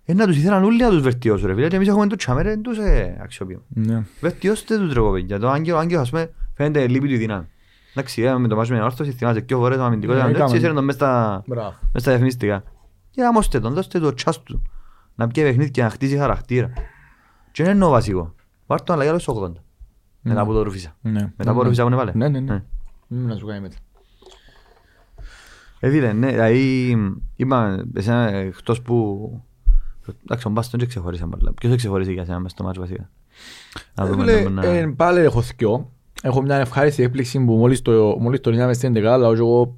Ε, να τους ήθελαν όλοι να τους βελτιώσουν ρε φίλε και εμείς έχουμε το τσάμε ρε, τους ε, αξιοποιούμε. Ναι. Βελτιώστε τους ρε κοπέγια. Το Άγγελο, ο Άγγελος ας πούμε φαίνεται λείπει του η δύναμη. Εντάξει, ε, με το μάτσο με την Ανόρθωση θυμάσαι δύο φορές το αμυντικός Ναι, ήταν έτσι, έκαμε. έσαιρε τον μες στα Μπράβο. μες στα διαφημιστικά. Για να μόστε τον, δώστε το τσάς του. Να πιέ παιχνίδι και να χτίσει χαρακτήρα. Και είναι εννοώ βασικό. Βάρ' τον αλλαγή άλλο στο 80. Μετά από το Ρουφίσα. Ναι. Μετά από Ρουφίσα που είναι βάλε. Ναι, ναι, ναι. Μη να σου κάνει μετά. Ε, φίλε, ναι, δηλαδή είπαμε, εσένα εκτός που... Εντάξει, ο Μπάστον δεν ξεχωρίσαν πολλά. Ποιος δεν ξεχωρίσει για σένα μες στο μάτσο βασικά; Να Ε, δούμε φίλε, να- ε, Πάλι έχω θκυο. Έχω μια ευχάριστη έκπληξη που μόλις το, μόλις το είδαμε στην 11 αλλά εγώ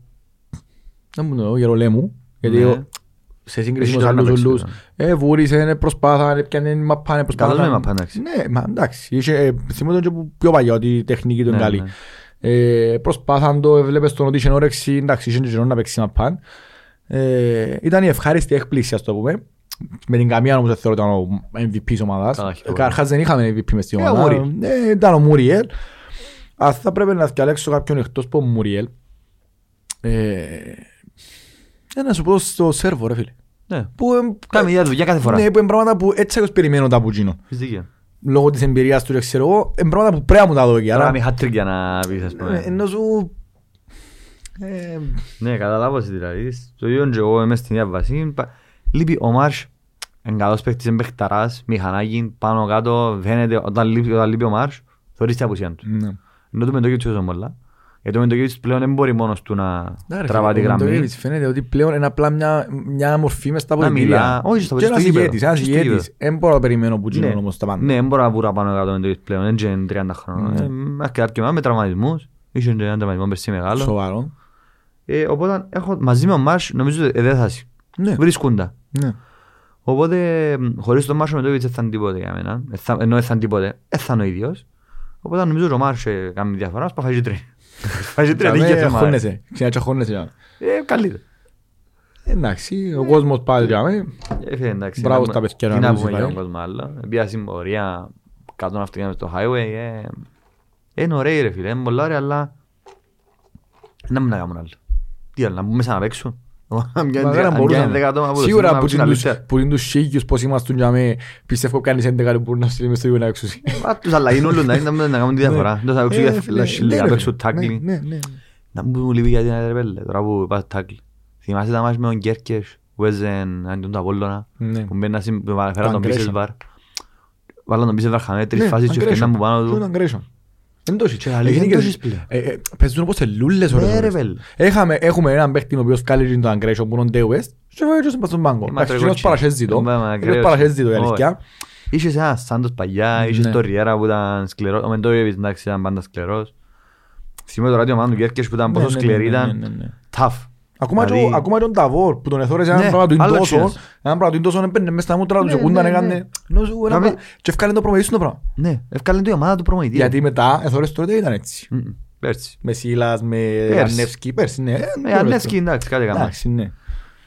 δεν μου το Γερολέμου γιατί Ναι. εγώ σε σύγκριση Έχεις με τους τώρα να άλλους παίξεις όλους τώρα. ε, βούρισε, προσπάθα, έπιανε μαπά, Καλός προσπάθα με μαπά, εντάξει. Ναι, μα εντάξει, είχε, ε, θυμόταν και που πιο παλιά ότι η τεχνική του είναι Ναι, καλή ναι. Ε, προσπάθαν το, έβλεπες τον ότι είχε όρεξη, εντάξει, είχε και καιρό να παίξεις μαπά ε, Ήταν η ευχάριστη έκπληξη, ας το πούμε με την καμία όμως δεν θεωρώ ήταν ο MVP της ομάδας. Καλά, έχει Ε, Καταρχάς δεν είχαμε MVP μες στην Ε, ο ομάδα. Μούριελ. Ε, Ήταν ο Μούριελ. Αν θα πρέπει να διαλέξω κάποιον εκτός από ο Μούριελ. ε, ε, Να σου πω στο σέρβο ρε φίλε. Ναι. Που, ε, Κάμε μια δουλειά κάθε φορά. Ναι, που είναι πράγματα που έτσι εγώ περιμένω τα από εκείνο. Έχεις δίκιο. Λόγω της εμπειρίας του, δεν ξέρω εγώ, είναι πράγματα που πρέπει να μου τα δω εκεί. Τώρα Άρα, κάνει hat-trick για να πεις, ας ε, πούμε. ενώ σου... ε, Ναι, καταλάβω τι δηλαδή. Το ίδιο και εγώ είμαι στην διάβαση. Πα- Λείπει ο Μάρς, είναι καλός παίκτης, είναι παιχταράς, μηχανάκι, πάνω κάτω, φαίνεται όταν λείπει, όταν λείπει ο Μάρς, θεωρείς την απουσία του. Ναι. Ενώ το Μεντοκίβιτς τόσο πολλά. Γιατί ο Μεντοκίβιτς πλέον δεν μπορεί μόνος του να Ναι, ρε, τραβά τη φίλε, ο γραμμή. Μοντογεύιτς Φαίνεται ότι πλέον είναι απλά μια, μια μορφή μες στα Να πολιτήρια. μιλά. Όχι, στο- Και στο ένας γήπεδο. ηγέτης, ένας Στο ηγέτης. γήπεδο. Δεν μπορώ να περιμένω που γίνουν Ναι, όμως τα πάντα. ναι, δεν μπορώ να βουρά πάνω κάτω ο Μεντοκίβιτς πλέον, δεν είναι 30 χρόνων. Ναι. Ε, Έχει και αρκετά με τραυματισμούς. Είχε και έναν τραυματισμό πέρσι μεγάλο. Σοβαρό. Ε, Οπότε έχω μαζί με ο Μάρς νομίζω ε, δεν θα έχει. Ναι. Βρίσκοντα. Ναι. Οπότε μ, χωρίς τον Μάρσο Μετώβιτς δεν θα είναι τίποτε για μένα. Ε, θα- Ενώ δεν θα είναι τίποτε, δεν θα είναι ο ίδιος. Οπότε νομίζω ότι ο Μάρσο ε, κάνει διαφορά, σπα φάει και τρία. Φάει και τρία Κάμε, νίκες, ε, μα. χώνεσαι. Ξανά και χώνεσαι. Ε, καλύτερα. Εντάξει, ο κόσμος πάλι για μένα. Ε, φίλε, εντάξει. Μπράβο να- στα παιδιά Τι να να λούσει, πούμε για ε. τον κόσμο άλλο. Πήγα συμπορία κάτω αυτοκίνητα μες στο highway. ε, Είναι ωραίοι ρε φίλε, είναι πολλά ωραία, αλλά να μην να κάνουν άλλο. Τι άλλο, να μπούμε σαν να παίξουν. Αν Μα δεν πιάνεις μπορούσαμε. δέκα άτομα από το Σίγουρα σύνολο, που να παίξουν είναι τους- καλύτερα. που είναι τους σίγιους πως ήμασταν για μέ πιστεύω κανείς 11 που μπορούν να στείλει μες στο γήπεδο να έξωση. Μα τους αλλαγούν όλους, να είναι να κάνουν τη διαφορά. Δεν θα Ε, παίξουν φίλε, για ναι, χίλια, ρε, να παίξουν φίλε. tackling. Ναι, ναι, ναι. Να μου λείπει γιατί είναι ρε πέλε, τώρα που πας tackle. Θυμάσαι τα μάτια με τον Γκέρκες που έζεν αντίον του Απόλλωνα, Ναι. που μπαίνουν να συμ- που φέραν τον aggression. πίσες βαρ. Βάλαν τον πίσες βαρ χαμέ τρεις Ναι, φάσεις και aggression. ευκαιρνάν που πάνω Ποιο του. Είναι aggression. Δεν το έχει. Και αλήθεια, Έγινε δεν και- το έχεις πλέον. Ε, ε, Παίζουν όπως σε λούλες Ναι, ώρες. ρε, ώρες. βέλε. Έχαμε- Έχουμε έναν παίχτη ο οποίος κάλεσε το aggression που είναι ο Ντέου West και φάει και στον πάγκο. Ε, μα Εντάξει, τρε εκείνος κότσι. παρασχέζει το. Ε, μα, μα, Εκείνος ακραίος. παρασχέζει το, η Όχι. αλήθεια. Είχες ένα Σάντος παλιά, είχες Ναι. το Ριέρα που ήταν σκληρός. Ο Μεντόγεβιτς εντάξει ήταν πάντα σκληρός. Θυμάμαι τώρα τη ομάδα του Γκέρκες που ήταν Ναι, πόσο ναι, ναι, σκληρή ναι, ήταν. ναι, ναι. Tough. Ακόμα και Δηλαδή- ο- ακόμα και τον Ταβόρ που τον εθώρεσε Ναι, έναν πράγμα του είναι άλλο τόσο, τσίνος. έναν πράγμα του είναι τόσο έμπαινε μες στα μούτρα του Ναι, και κούνταν ναι, έκανε ναι. ενώ σου ένα Κάμε- πράγμα. και ευκάλεν το προμηθείς το πράγμα. Ναι, ευκάλεν η ομάδα του προμηθεία. Γιατί μετά εθώρεσε τότε ήταν έτσι. Μμμ, Πέρσι. Με Σίλας, με Πέρσι. Ανεύσκη, πέρσι, ναι. Ε, Ανέσκι εντάξει, κάτι έκανα. Εντάξει, ναι.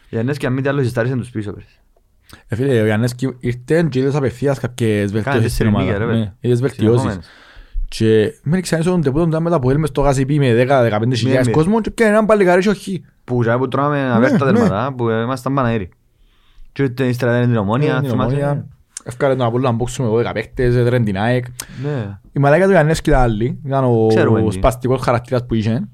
Η Ανέσκι αν μη τι άλλο συστάρισαν τους πίσω πέρσι. Ε, φίλε, ο Ιαννέσκι ήρθε και είδες απευθείας κάποιες βελτιώσεις στην τέσσερις ομάδα. νίκες, ρε, Ναι, βέβαια. είδες βελτιώσεις. Συνεχόμενες. Και μην ξέρεις ότι τεπούτον ήταν μετά που έλμες στο γασιπί με 10-15 χιλιάδες ναι. κόσμος και πιάνε έναν παλικάρι και όχι. Που τζάμε που τρώμε Ναι, αβέρτα ναι. τέρματα, που ήμασταν παναέρι. Και ούτε ύστερα ήταν την ομόνια, Ε, την θυμάσαι; Ομόνια. Ευκάλε τον Απόλλωνα να μπόξουμε εγώ 10 παίχτες, έδρεν την ΑΕΚ. Ναι. Η μαλάκα του Ιαννέσκι ήταν άλλη. Ήταν Ξέρουμε ο τι. σπαστικός χαρακτήρας που είχε.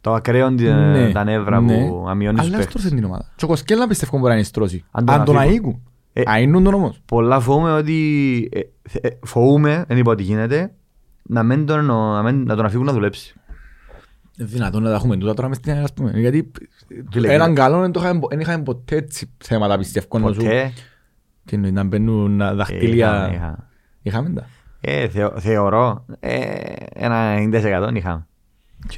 Το ακραίο τη- Ναι, τα νεύρα ναι. που αμειώνεις τους Αλλά παίχτες. έστρωσε την ομάδα. Και ο Κοσκέλα πιστεύω μπορεί να είναι στρώσει. Αν τον Αν τον αφήκουν. αίκουν. Ε, Αΐνουν τον όμως. Πολλά φοβούμαι ότι... ε, ε, Φοβούμαι, δεν είπα ότι γίνεται. Να, μην τον, να, μην, να τον αφήγουν να δουλέψει. Είναι δυνατόν να τα έχουμε τούτα τώρα μες στην ΑΕΛ, ας πούμε. Γιατί Φίλε, έναν καλό δεν το είχαμε- δεν είχαμε ποτέ έτσι θέματα πιστεύω. να σου- Ποτέ; Τι εννοεί, να μπαίνουν Είχαμε, δαχτυλία. είχαμε. Είχαμε τα; Ε, θεω, θεωρώ, ε, ένα 90% είχαμε. Οκ.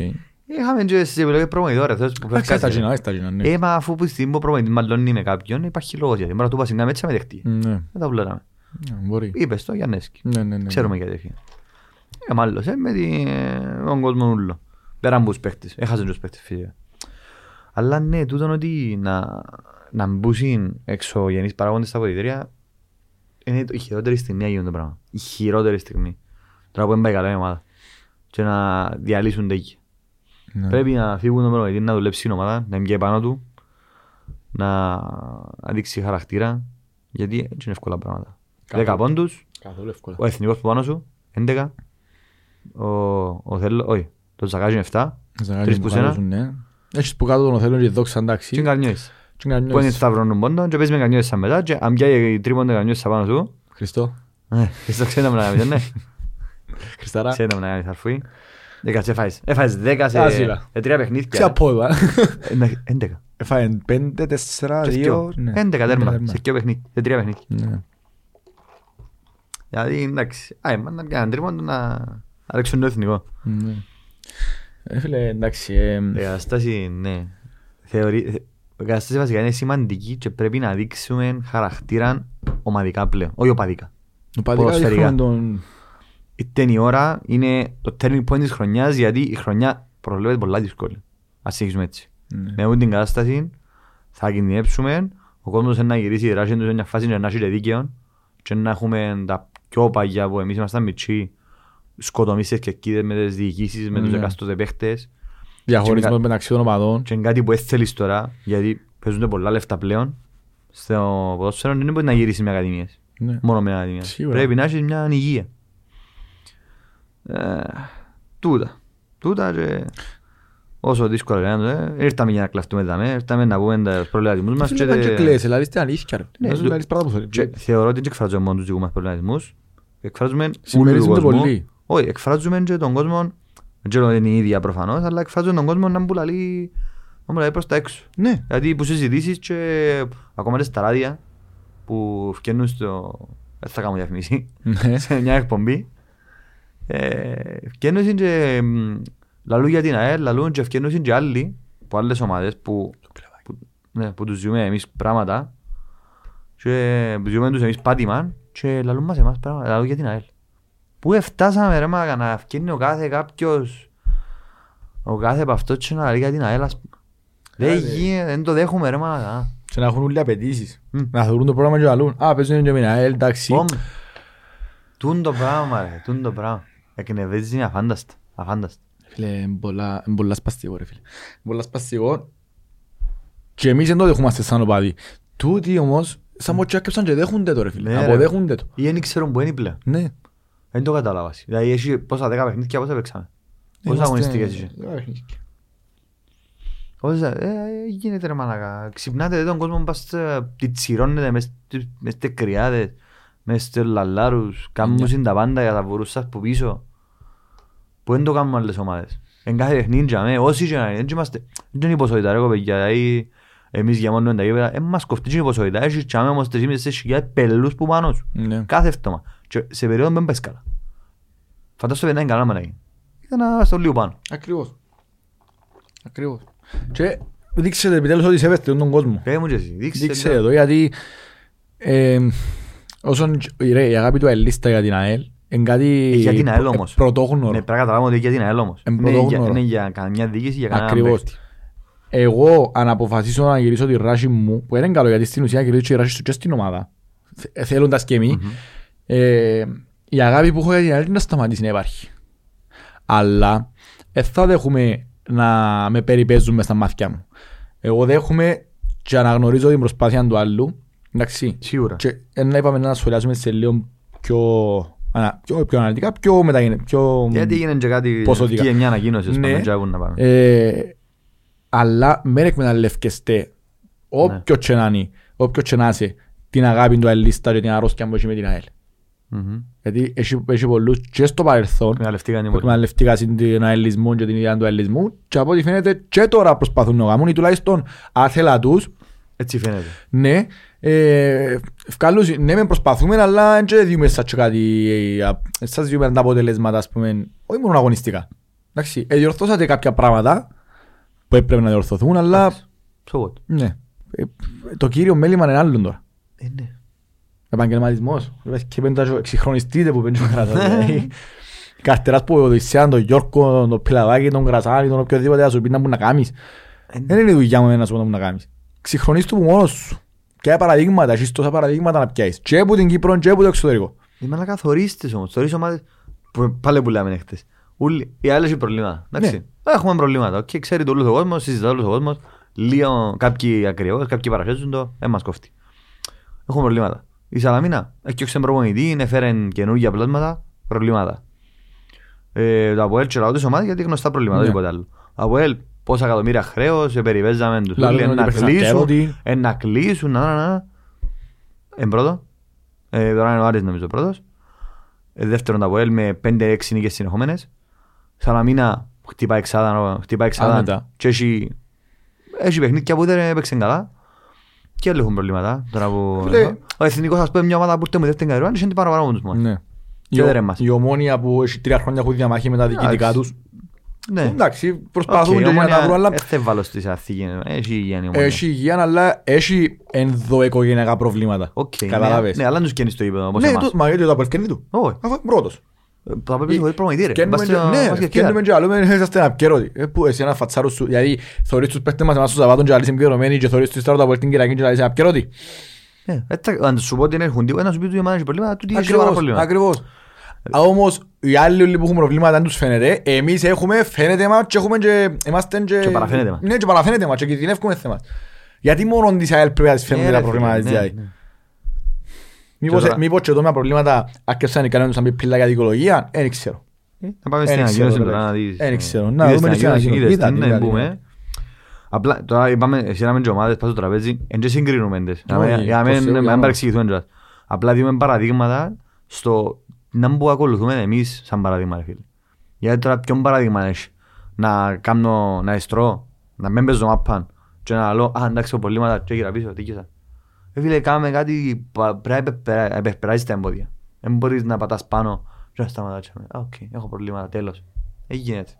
Είχαμε και στις επιλογές προπονητώρες, αυτές που Εντάξει, στα φεύγασαι. κοινά, στα κοινά, ναι. Ε, μα αφού που στιγμή που ο προπονητής μαλλώνει με κάποιον, υπάρχει λόγος γιατί. Μπορεί να του πας συγκάμε έτσι να με δεχτεί. Ναι, Δεν τα βλέραμε. ναι, μπορεί. Είπες το Γιάννεσκι. Ναι, ναι, ναι. Ξέρουμε γιατί έφυγε. Ε, μάλλον, με τη- με τον κόσμο ούλο. Πέραν από τους παίχτες. Έχασαν τους παίχτες φυσικά. Αλλά ναι, τούτον ότι να, να μπούσουν εξωγενείς παράγοντες στα ποδητήρια είναι το- η χειρότερη στιγμή να γίνει το πράγμα. Η χειρότερη στιγμή. Τώρα που δεν πάει καλά η ομάδα. Και να διαλύσουν τέκη. Ναι. Πρέπει να φύγουν τον προπονητή, να δουλέψει η ομάδα, να είναι πάνω του, να δείξει χαρακτήρα, γιατί έτσι είναι εύκολα πράγματα. Καθόλου. 10 πόντους, Καθόλου εύκολα. ο εθνικός που πάνω σου, 11, ο, ο Θέλο, όχι, το Ζακάζι είναι 7, Ζαγάρι τρεις μου που σένα. χάλωσουν, ναι. Έχεις που κάτω τον Οθέλο και δόξα εντάξει. και είναι καρνιές. Τι κάνεις, Που είναι σταυρώνουν πόντο και παίζεις με καρνιές σαν μετά και αν πιάει τρίποντα καρνιές σαν πάνω σου, Χριστό. ε, στο ξέρετε να κάνεις, ναι. Χριστάρα. Ξέρετε να κάνεις αρφή. Δέκα σε φάεις. Έφαγες δέκα σε Άσυλα. σε τρία παιχνίδια. Ποια πόδα. Ε, ναι, Έντεκα. Έφαγε πέντε, τέσσερα, Και δύο. δυο. ναι. Έντεκα τέρμα. τέρμα. Σε δύο παιχνίδια. Σε τρία παιχνίδια. Ναι. Δηλαδή εντάξει. Α, εμάς να πιάνουν τρίποντο να να ρίξουν το εθνικό. Ναι. Ε, φίλε, εντάξει. ε, Η κατάσταση, ναι. Θεωρεί, η κατάσταση βασικά είναι σημαντική και πρέπει να δείξουμε χαρακτήρα ομαδικά πλέον. Όχι οπαδικά. Οπαδικά ποδοσφαιρικά. δείχνουμε τον... Είτε η ώρα είναι το turning point της χρονιάς γιατί η χρονιά προβλέπεται πολλά δύσκολη. Ας συνεχίσουμε έτσι. Ναι. Με αυτή την κατάσταση θα κινδυνεύσουμε, ο κόσμος είναι να γυρίσει η δράση τους σε μια φάση και να έχει και δίκαιο και να έχουμε τα πιο παγιά που εμείς ήμασταν μητσί σκοτωμείς στις κερκίδες με τις διοικήσεις, με τους Ναι. εκάστοτε παίχτες Διαχωρισμός Και- μεταξύ των ομαδών. και είναι κάτι που δεν θέλεις τώρα γιατί παίζονται πολλά λεφτά πλέον στο ποδόσφαιρο δεν μπορεί να γυρίσεις με ακαδημίες Ναι. μόνο με ακαδημίες Σίγουρα. πρέπει να έχεις μια υγεία ε, τούτα τούτα και όσο δύσκολα είναι ε, ήρθαμε για να κλαφτούμε δαμέ ήρθαμε να πούμε τα προβληματισμούς μας Φίλε, και, και κλαίες, δηλαδή στην αλήθεια. ρε. Ναι, Να σου δου- λαλείς πράγματα που θέλεις. και θεωρώ ότι δεν εκφράζουμε μόνο τους δικούς μας προβληματισμούς εκφράζουμε όλους τους Συμμερίζονται κόσμους πολύ. Όχι εκφράζουμε και τον κόσμο δεν ξέρω αν είναι η ίδια προφανώς αλλά εκφράζουμε τον κόσμο να μου λαλεί να μου λαλεί προς τα έξω Ναι. Δηλαδή που συζητήσεις και ακόμα και στα ράδια που φτιάχνουν στο... Δεν θα κάνω διαφημίση. Ναι. σε μια εκπομπή. Ε, φτιάχνουν και μ, λαλούν για την ΑΕΛ, λαλούν και φτιάχνουν και άλλοι από άλλες ομάδες που, που, ναι, που τους ζούμε εμείς πράγματα και που ζούμε τους εμείς πάτημα και λαλούν μας εμάς πράγματα, λαλούν για την ΑΕΛ. Πού εφτάσαμε ρε μα να φτιάχνει ο κάθε κάποιος ο κάθε από αυτός και να λέει για την ΑΕΛ ας πούμε. Δεν Άντε. γίνεται, δεν το δέχομαι ρε μα. Και να έχουν όλοι απαιτήσεις. Μμ. Να θεωρούν το πρόγραμμα και να λούν. Α, παίζουν και με ένα ΑΕΛ, εντάξει. Πόμ. Τούν το πράγμα ρε, τούν το πράγμα. Εκνευρίσκει είναι αφάνταστα, αφάνταστα. Φίλε, είναι πολλά- είναι πολλά σπαστικό ρε φίλε. Είναι πολλά σπαστικό. Και εμείς δεν το δεχόμαστε σαν οπαδοί. Τούτοι όμως, σαν μοτσάκεψαν και δέχονται το ρε φίλε. Ναι, ρε. Αποδέχονται το. Ή δεν ξέρουν που είναι πλέον. Ναι. Δεν το κατάλαβας. Δηλαδή έχει πόσα δέκα παιχνίδια, πόσα παίξαμε. Πόσα Είμαστε- αγωνιστικές είχε. Δέκα παιχνίδια. Πόσα, ε, ε, γίνεται ρε μαλακά. Ξυπνάτε δεν τον κόσμο πας στα- τη τσιρώνετε μες στις- μες στις κρυάδες, μες στους λαλάρους, κάνουν Ναι. συν τα πάντα για τα βουρούς σας που πίσω. Που δεν το κάνουν άλλες ομάδες. Εν κάθε παιχνίδι για μέ, όσοι και να είναι, δεν είμαστε, δεν είναι η ποσότητα ρε κοπέγια, δηλαδή εμείς γεμώνουμε τα γήπεδα, εν μας κοφτεί και η ποσότητα, έχεις και όμως 3.500 πελούς που πάνω σου. Ναι. Κάθε εύτομα. Και σε περίοδο δεν πες καλά. Φαντάσου ότι δεν είναι καλά να γίνει. Ήταν να στο λίγο πάνω. Ακριβώς. Ακριβώς. Και δείξετε επιτέλους ότι σέβεστε τον κόσμο. Πες μου και εσύ, δείξε. Δείξτε το γιατί ε, όσον ρε, η αγάπη του αελίστα για την ΑΕΛ είναι κάτι Ε, για την ΑΕΛ ε, όμως. πρωτόγνωρο. Ναι, πρέπει να καταλάβουμε ότι για την ΑΕΛ όμως. Εν Είναι για- πρωτόγνωρο. Είναι για καμιά διοίκηση, για κανέναν Ακριβώς. παίκτη. Εγώ αν αποφασίσω να γυρίσω τη ράση μου, που δεν είναι καλό γιατί στην ουσία γυρίσω τη ράση του και στην ομάδα, θε- θέλοντας και εμείς, ε, η αγάπη που έχω για την ΑΕΛ είναι να σταματήσει να υπάρχει. Αλλά δεν θα δέχομαι να με περιπέζουν μες στα μάτια μου. Εγώ δέχομαι και αναγνωρίζω την προσπάθεια του άλλου. Εντάξει. Σίγουρα. Και ένα είπαμε να σχολιάσουμε σε λίγο πιο, ανα, πιο, πιο αναλυτικά, πιο μεταγενε, πιο... Γιατί έγινε και κάτι, Ποσοτικά. και μια ανακοίνωση, ας πούμε, Ναι. και άκουν να πάμε. Ε, αλλά μην εκμεταλλεύκεστε όποιος Ναι. και να είναι, όποιος και να είσαι, την αγάπη του αελίστα και την αρρώσκια που έχει με την ΑΕΛ. Μμμ. Γιατί έχει, έχει πολλούς και στο παρελθόν Εκμεταλλευτήκαν την που πολύ. εκμεταλλευτήκα την αελισμού και την ιδέα του αελισμού και από ό,τι φαίνεται και τώρα προσπαθούν να κάνουν ή τουλάχιστον άθελα τους Έτσι φαίνεται. ναι, ε, ευκάλους, ναι μεν προσπαθούμε αλλά δεν και διούμε σας και κάτι ε, α- σας διούμε τα αποτελέσματα ας πούμε όχι μόνο αγωνιστικά εντάξει, ε, διορθώσατε κάποια πράγματα που έπρεπε να διορθωθούν αλλά So what? ναι, ε, το κύριο μέλημα είναι άλλο τώρα Ε, ναι. Επαγγελματισμός Λες, και πέντε τα εξυγχρονιστείτε που πέντε ο κρατάς δηλαδή. Καρτεράς που οδησίαν τον Γιώργο, τον Πιλαβάκη, τον Κρασάνη, τον οποιοδήποτε θα σου πει να μου να κάνεις Ε, ναι. δεν είναι η δουλειά μου να σου πω να μου να κάνεις ξυγχρονίς του που μόνος σου και παραδείγματα, έχεις τόσα παραδείγματα να πιάσεις και από την Κύπρο και από το εξωτερικό Είμαι να καθορίστες όμως. Θωρείς ομάδες που πάλι που λέμε χτες. Ούλοι. Οι άλλοι έχουν προβλήματα. Εντάξει. Έχουμε προβλήματα. Οκ, ξέρει το όλος ο κόσμος, συζητά όλος ο κόσμος. Λίγο κάποιοι ακριβώς, κάποιοι παρασχέζουν το. Δεν μας κόφτει. Έχουμε προβλήματα. Η Σαλαμίνα έχει και προπονητή, έφερε καινούργια πλάσματα, προβλήματα. Ε, το Αποέλ και λαός της ομάδας γιατί γνωστά προβλήματα, Ναι. τίποτα άλλο. Αποέλ πόσα εκατομμύρια χρέος, ε, περιπέζαμε τους Λαλούν ούλοι, ότι να έπαιξαν κλείσουν, ακέρωτοι. ε, να κλείσουν, να, να, να. Εν πρώτο. Ε, τώρα είναι ο Άρης νομίζω πρώτος. Ε, δεύτερον το Αποέλ με 5-6 νίκες συνεχόμενες. Σαλαμίνα χτυπά εξάδα, χτυπά εξάδα Άνετα. και έχει, έχει παιχνίδια που δεν έπαιξαν καλά. Και άλλοι έχουν προβλήματα. Τώρα που... Φίλε. Ο εθνικός ας πούμε μια ομάδα που ήρθε με δεύτερη κατηγορία είναι παραπάνω από τους μόνο. ναι. Και Η- δεν ρέμας. η ομόνια που έχει τρία χρόνια έχουν διαμάχη με τα διοικητικά Εντάξει. τους Ναι. εντάξει Οκ, προσπαθούν η και να Ομόνια τα βρουν αλλά δεν θα βάλω στη Αθήκη. Έχει υγιεινή ομόνια. έχει υγεία αλλά έχει ενδοοικογενειακά προβλήματα Οκ, καταλάβες Ναι, αλλά δεν τους καίνεις το ύπεδο όπως ναι, εμάς. το- μα γιατί το απελκένει του Όχι. αφού είναι πρώτος Θα πρέπει να το προμηθεί ρε. Καίνουμε Βάσει και- το- Ναι, βάσει το καίνουμε κιάρ. και άλλο, μεν είσαστε απκαιρώτοι. Ε, που εσύ ένα φατσάρο σου, δηλαδή θωρείς τους παίχτες μας εμάς στο Σαββάτον και άλλοι συμπληρωμένοι και θωρείς τους ύστερα από την Κυριακή και άλλοι είσαι απκαιρώτοι. Ε, έτσι, Αν σου πω ότι είναι έχουν τίποτα, να σου πει ότι η ομάδα έχει προβλήματα, τούτη έχει πάρα Ακριβώς, προβλήματα. ακριβώς. Α, Όμως οι άλλοι όλοι που έχουν προβλήματα δεν τους φαίνεται. Εμείς έχουμε, φαίνεται μας και έχουμε και είμαστε και... Και παραφαίνεται μας. Ναι, και παραφαίνεται μας και κινδυνεύουμε θέμας. Γιατί μόνο της ΑΕΛ πρέπει να τις φαίνονται Ναι, τα ρε, προβλήματα φίλε, της ναι, ΔΙΑΗ. ναι. Μήπως, Και τώρα- μήπως και εδώ με προβλήματα αρκεψαν οι κανόνες να μπει πύλα για δικολογία, δεν ξέρω. Ε, Να πάμε στην Εν ξέρω, ανακοίνωση ρε, τώρα να παιδί. δεις. Εν ε, ξέρω. Να είδες δούμε την την ανακοίνωση. είδες Είδα την, την, ναι, είδα μπούμε. την. Απλά τώρα είπαμε, σειράμε και ομάδες πάνω στο τραπέζι, εν και συγκρίνουμε τες. Για Όχι, να- Για να το μην- Θεό, να για μην να- παρεξηγηθούμε κιόλας. Απλά δίνουμε παραδείγματα στο να που ακολουθούμε εμείς σαν παράδειγμα ρε φίλε. Γιατί τώρα ποιον παράδειγμα έχεις; Να κάνω, να εστρώ, να μην παίζω μάπαν και να λέω «Α, εντάξει, έχω προβλήματα και γύρω πίσω, τίκησα». Ε, φίλε, κάμε κάτι που πρέπει να επεπεράσεις τα εμπόδια. Δεν μπορείς να πατάς πάνω και να σταματάς. Α, οκ, έχω προβλήματα, τέλος. Δεν γίνεται.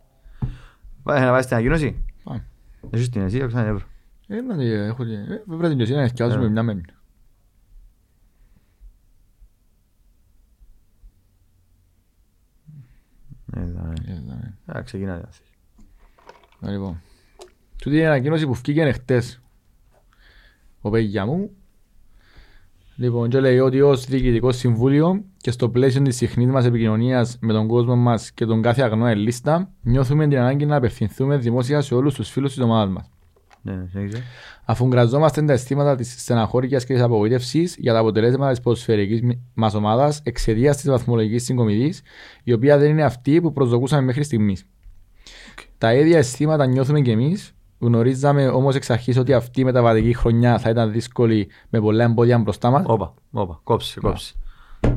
Πάει να πάει στην ανακοίνωση; Πάμε. Έχεις την εσύ, έξω να ευρώ. Ε, να τη- έχω τη- ε, Βέβαια την και εσύ να εσκιάζουμε Ε. μια μένει. Ε, δάμε. Ε, ναι. Α, ξεκινάτε. Να, Λοιπόν, τούτη είναι η ανακοίνωση που βγήκε χτες. Ο Πέγια μου. Λοιπόν, και λέει ότι ως Διοικητικό Συμβούλιο και στο πλαίσιο της συχνής μας επικοινωνίας με τον κόσμο μας και τον κάθε αγνό ελίστα, νιώθουμε την ανάγκη να απευθυνθούμε δημόσια σε όλους τους φίλους της ομάδας μας. Ναι, ναι, συνέχισε. Αφού γραζόμαστε τα αισθήματα της στεναχώρικιας και της απογοήτευσης για τα αποτελέσματα της ποδοσφαιρικής μη- μας ομάδας εξαιτίας της βαθμολογικής συγκομιδής, η οποία δεν είναι αυτή που προσδοκούσαμε μέχρι στιγμής. Τα ίδια αισθήματα νιώθουμε κι εμείς, γνωρίζαμε όμως εξ αρχής ότι αυτή η μεταβατική χρονιά θα ήταν δύσκολη με πολλά εμπόδια μπροστά μας. Όπα, όπα, κόψε, κόψε.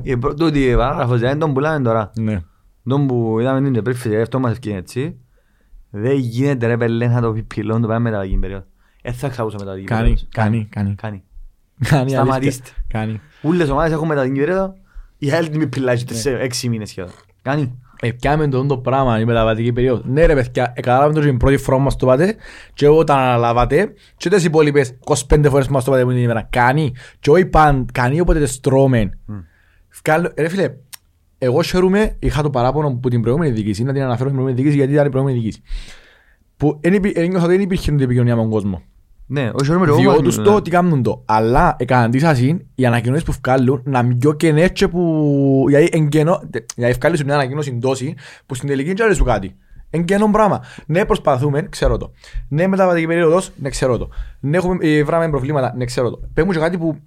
Η προ- Τούτη η παράγραφος δεν τον πουλάμε τώρα. Ναι. Τον που είδαμε την επρίφθηση, γι' αυτό μας ευκαιρία έτσι. Δεν γίνεται ρε πελέ να το πει πυλόν το πάμε μεταβατική περίοδο. Δεν θα ξαγούσα μεταβατική Κάνει, περίοδος. κάνει, κάνει. Κάνει. Κάνει Σταματήστε. αλήθεια. Κάνει. Ούλες ομάδες έχουν μεταβατική περίοδο. Η άλλη την πιλάζει σε έξι μήνες σχεδόν. Κάνει. Ε, πιάμε το το πράγμα η μεταβατική περίοδος. Ναι ρε παιδιά, ε, καταλάβαμε το και την πρώτη φορά που μας το πάτε και όταν αναλάβατε και τις υπόλοιπες 25 φορές που μας το πάτε που είναι την ημέρα. Κάνει. Και όχι παν, κάνει όποτε τις τρώμε. Βγάλω- Ρε φίλε, εγώ χαίρομαι, είχα το παράπονο που την προηγούμενη διοίκηση, να την αναφέρω την προηγούμενη διοίκηση γιατί ήταν η προηγούμενη διοίκηση. Που εν υπή- ένιωθα ότι δεν υπήρχε την επικοινωνία με τον κόσμο. Ναι, όχι όχι με το Διό κόμμα, τους ναι. το τι κάνουν το. Αλλά έκαναν τη σασίν οι ανακοινώσεις που βγάλουν να μην πιο κενές και που... Γιατί εν κενό... Γιατί βγάλουν μια ανακοίνωση τόση που στην τελική δεν σου κάτι. Εν κενό πράγμα. Ναι προσπαθούμε, ξέρω το. Ναι μεταβατική περίοδος, ναι ξέρω το. Ναι έχουμε ε, βράμε προβλήματα, ναι ξέρω το. Πες μου και κάτι που...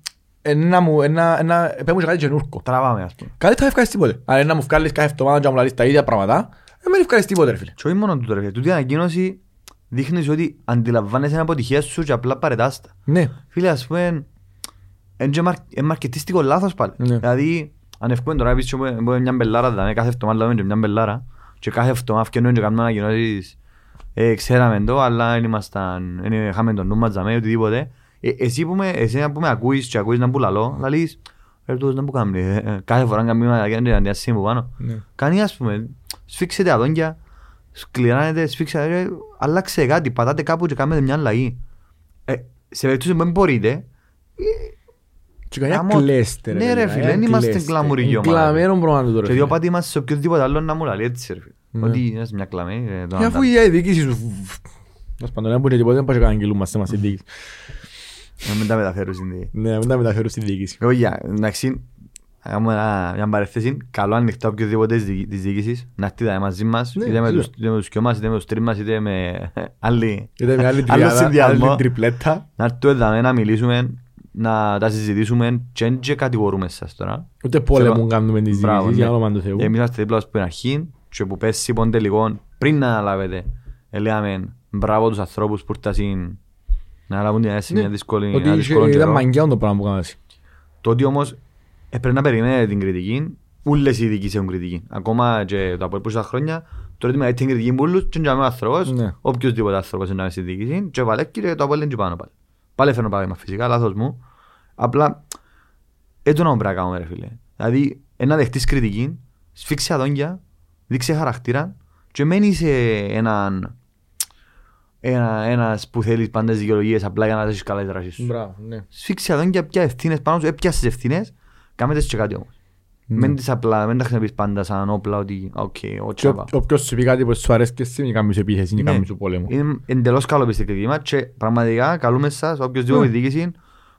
Ένα μου, ένα, ένα, πες μου και κάτι καινούργιο. Τραβάμε ας πούμε. Κάτι θα ευκάλεις τίποτε. Αν να μου βγάλεις κάθε εβδομάδα και να μου λαλείς τα ίδια πράγματα, δεν με ευκάλεις τίποτε ρε φίλε. Και όχι μόνο τούτο ρε φίλε. Τούτη η ανακοίνωση δείχνεις ότι αντιλαμβάνεσαι την αποτυχία σου και απλά παρετάστα. Ναι. Φίλε, ας πούμε, είναι και μαρ- είναι μαρκετίστικο λάθος πάλι. Ναι. Δηλαδή, Αν ευκούμε τώρα πίσω από μια μπελάρα, δηλαδή κάθε εβδομάδα λέμε και μια μπελάρα και κάθε εβδομάδα φτιάχνουμε και κάνουμε ανακοινώσεις ε, ξέραμε το, αλλά δεν ήμασταν, δεν είχαμε τον νου μας δαμέ, οτιδήποτε. Ε, εσύ που με, εσύ που με ακούεις και ακούεις να που λαλώ, λαλείς, ρε τούτος να που κάνει, ε, ε, κάθε φορά κάνει μια ανακοίνωση να διασύνει που πάνω. Ναι. Κάνει ας πούμε, σφίξετε αδόντια, σκληράνετε, σφίξετε, ρε, αλλάξε κάτι, πατάτε κάπου και κάνετε μια αλλαγή. Ε, σε περίπτωση που δεν μπορείτε, Και κανένα Άμα- κλέστε, Ναι, ρε, παιδιά, φίλε, ε, δεν είμαστε κλέστε. γκλαμουρική Είναι ομάδα. κλαμμένο πράγμα τούτο, ρε, και δύο φίλε. πάτη είμαστε σε οποιοδήποτε άλλο να μου λαλεί έτσι ρε φίλε. Ναι. Ότι είσαι μια κλαμή. ε, το Και να αφού τα- η διοίκησης σου... Μας πάντων, δεν μπορεί τίποτε, δεν πάει και καναγγελούμαστε μας στην διοίκηση. Να μην τα μεταφέρω στην διοίκηση. Ναι, μην τα μεταφέρω στην διοίκηση. Εγώ για, εντάξει, να κάνουμε ένα- μια παρεθέση, καλό ανοιχτό οποιοδήποτε της διοίκη- της διοίκησης, να έρθει τα μαζί μας, Ναι, είτε με σίγουρα. τους- είτε με τους δυο μας, είτε με τους τρεις μας, είτε με άλλοι. Είδε μια άλλη Άλλο τριάδα, συνδυασμό. άλλη τριπλέτα. Να έρθουμε εδώ να μιλήσουμε, να τα συζητήσουμε και δεν και κατηγορούμε σας τώρα. Ούτε πόλεμο Ξέρω. κάνουμε τις Μπράβο, διοίκησεις, ναι. για όνομα του Θεού. Εμείς είμαστε δίπλα από την αρχή και που πέσει πόν τελικών πριν να αναλάβετε. Λέμε μπράβο τους ανθρώπους που ήρθαν να αναλάβουν την αίση Ναι. μια δύσκολη Ότι ένα είχε- δύσκολο ήταν καιρό. μαγκιάν το πράγμα που κάνεις. Το ότι όμως έπρεπε να περιμένετε την κριτική, ούλες οι ειδικοί έχουν κριτική. Ακόμα και το από επούσα χρόνια, το έτοιμα έχει την κριτική που ούλους και είναι ο άνθρωπος, Ναι. οποιοςδήποτε άνθρωπος είναι στη διοίκηση και παλεύει και το απόλυν και πάνω πάλι. Πάλι φέρνω παράδειγμα φυσικά, λάθος μου. Απλά έτσι να πρέπει να κάνουμε ρε φίλε. Δηλαδή, ένα δεχτείς κριτική, σφίξε αδόντια, δείξε χαρακτήρα και μένει σε έναν ένα, ένας που θέλεις πάντα τις δικαιολογίες απλά για να δώσεις καλά τις δράσεις σου. Μπράβο, ναι. Σφίξε αδόντια, πια ευθύνες πάνω σου, έπιασες ευθύνες, κάμε τις και κάτι όμως. Μεν τις απλά, μην τα χρησιμοποιείς πάντα σαν όπλα ότι οκ, ο Και ο- τσάπα. όποιος σου πει κάτι που σου αρέσει και εσύ, είναι κάνεις επίθεση, είναι Ναι. κάνεις σου πόλεμο. Είναι εντελώς καλοπιστευτική μας και πραγματικά καλούμε σας οποιοσδήποτε Ναι. διοίκηση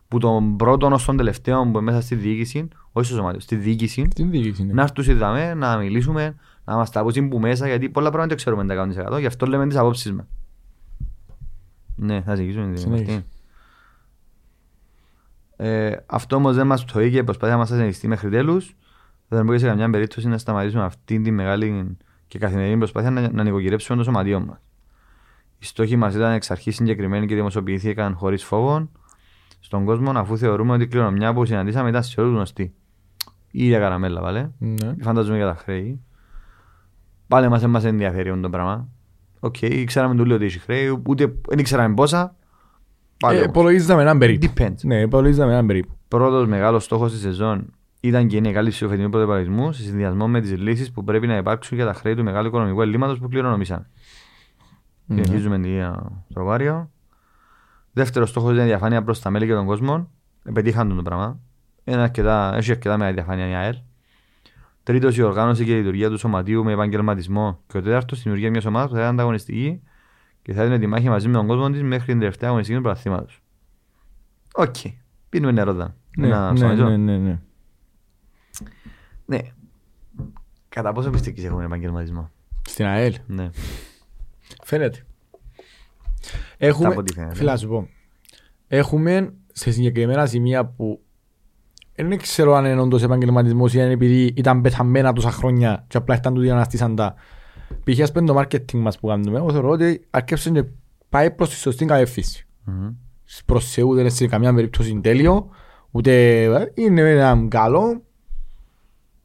που τον πρώτο ως τον τελευταίο που είναι μέσα στη διοίκηση, όχι στο σωμάτιο, στη διοίκηση, Την διοίκηση, ναι. να έρθουν είδαμε, να μιλήσουμε, να μας τα πούσουν που μέσα, γιατί πολλά πράγματα δεν ξέρουμε τα 100%, γι' αυτό λέμε τις απόψεις μας. Ναι, θα συνεχίσουμε. Συνέχισε. Μαρτίν. Ε, αυτό όμως δεν μας πτωεί και προσπάθεια μας να συνεχιστεί μέχρι τέλους. Δεν μπορεί σε καμιά περίπτωση να σταματήσουμε αυτή τη μεγάλη και καθημερινή προσπάθεια να, να νοικοκυρέψουμε το σωματείο μας. Οι στόχοι μας ήταν εξ αρχής συγκεκριμένοι και δημοσιοποιήθηκαν χωρίς φόβο στον κόσμο αφού θεωρούμε ότι η κληρονομιά που συναντήσαμε ήταν σε όλους γνωστή. Η ίδια καραμέλα, βάλε. Ναι. Φωνάζουμε για τα χρέη. Πάλι μας δεν μας ενδιαφέρει αυτό το πράγμα. Οκ, ξέραμε το λέω ότι έχει χρέη, ούτε δεν ξέραμε πόσα. Πάλι Ε, όμως. Υπολογίζαμε έναν περίπου. Depends. Ναι, υπολογίζαμε έναν περίπου. Πρώτος μεγάλος στόχος της σεζόν ήταν και είναι η κάλυψη του φετινού πρωτοπαλισμού σε συνδυασμό με τις λύσεις που πρέπει να υπάρξουν για τα χρέη του μεγάλου οικονομικού ελλείμματος που κληρονομήσαν. Ναι. Συνεχίζουμε την ίδια τροπάριο. Δεύτερος στόχος ήταν η διαφάνεια προς τα μέλη και τον κόσμο. Πετύχαν τον το πράγμα. Είναι αρκετά, έχει αρκετά μεγάλη διαφάνεια η ΑΕΛ. Τρίτος, η οργάνωση και η λειτουργία του σωματείου με επαγγελματισμό. Και ο τέταρτος, η δημιουργία μιας ομάδας που θα είναι ανταγωνιστική και θα έδινε τη μάχη μαζί με τον κόσμο της μέχρι την τελευταία αγωνιστική του πρωταθλήματος. Οκ. Πίνουμε νερό εδώ. Ναι, Να ναι, σταματήσω. ναι, ναι, ναι. Ναι. Κατά πόσο πιστικής έχουμε επαγγελματισμό; Στην ΑΕΛ. Ναι. Φαίνεται. Έχουμε, από ό,τι φαίνεται. φίλα να σου πω, έχουμε σε συγκεκριμένα σημεία που δεν ξέρω αν είναι όντως επαγγελματισμός ή αν είναι επειδή ήταν πεθαμένα τόσα χρόνια και απλά ήταν τούτοι να αναστήσαν τα. Π.χ. ας πούμε το marketing μας που κάνουμε, εγώ θεωρώ ότι αρκέψε και πάει προς τη σωστή κατεύθυνση. Μμμ. Προς Θεού δεν είναι σε καμιά περίπτωση τέλειο, ούτε ε, είναι ένα καλό.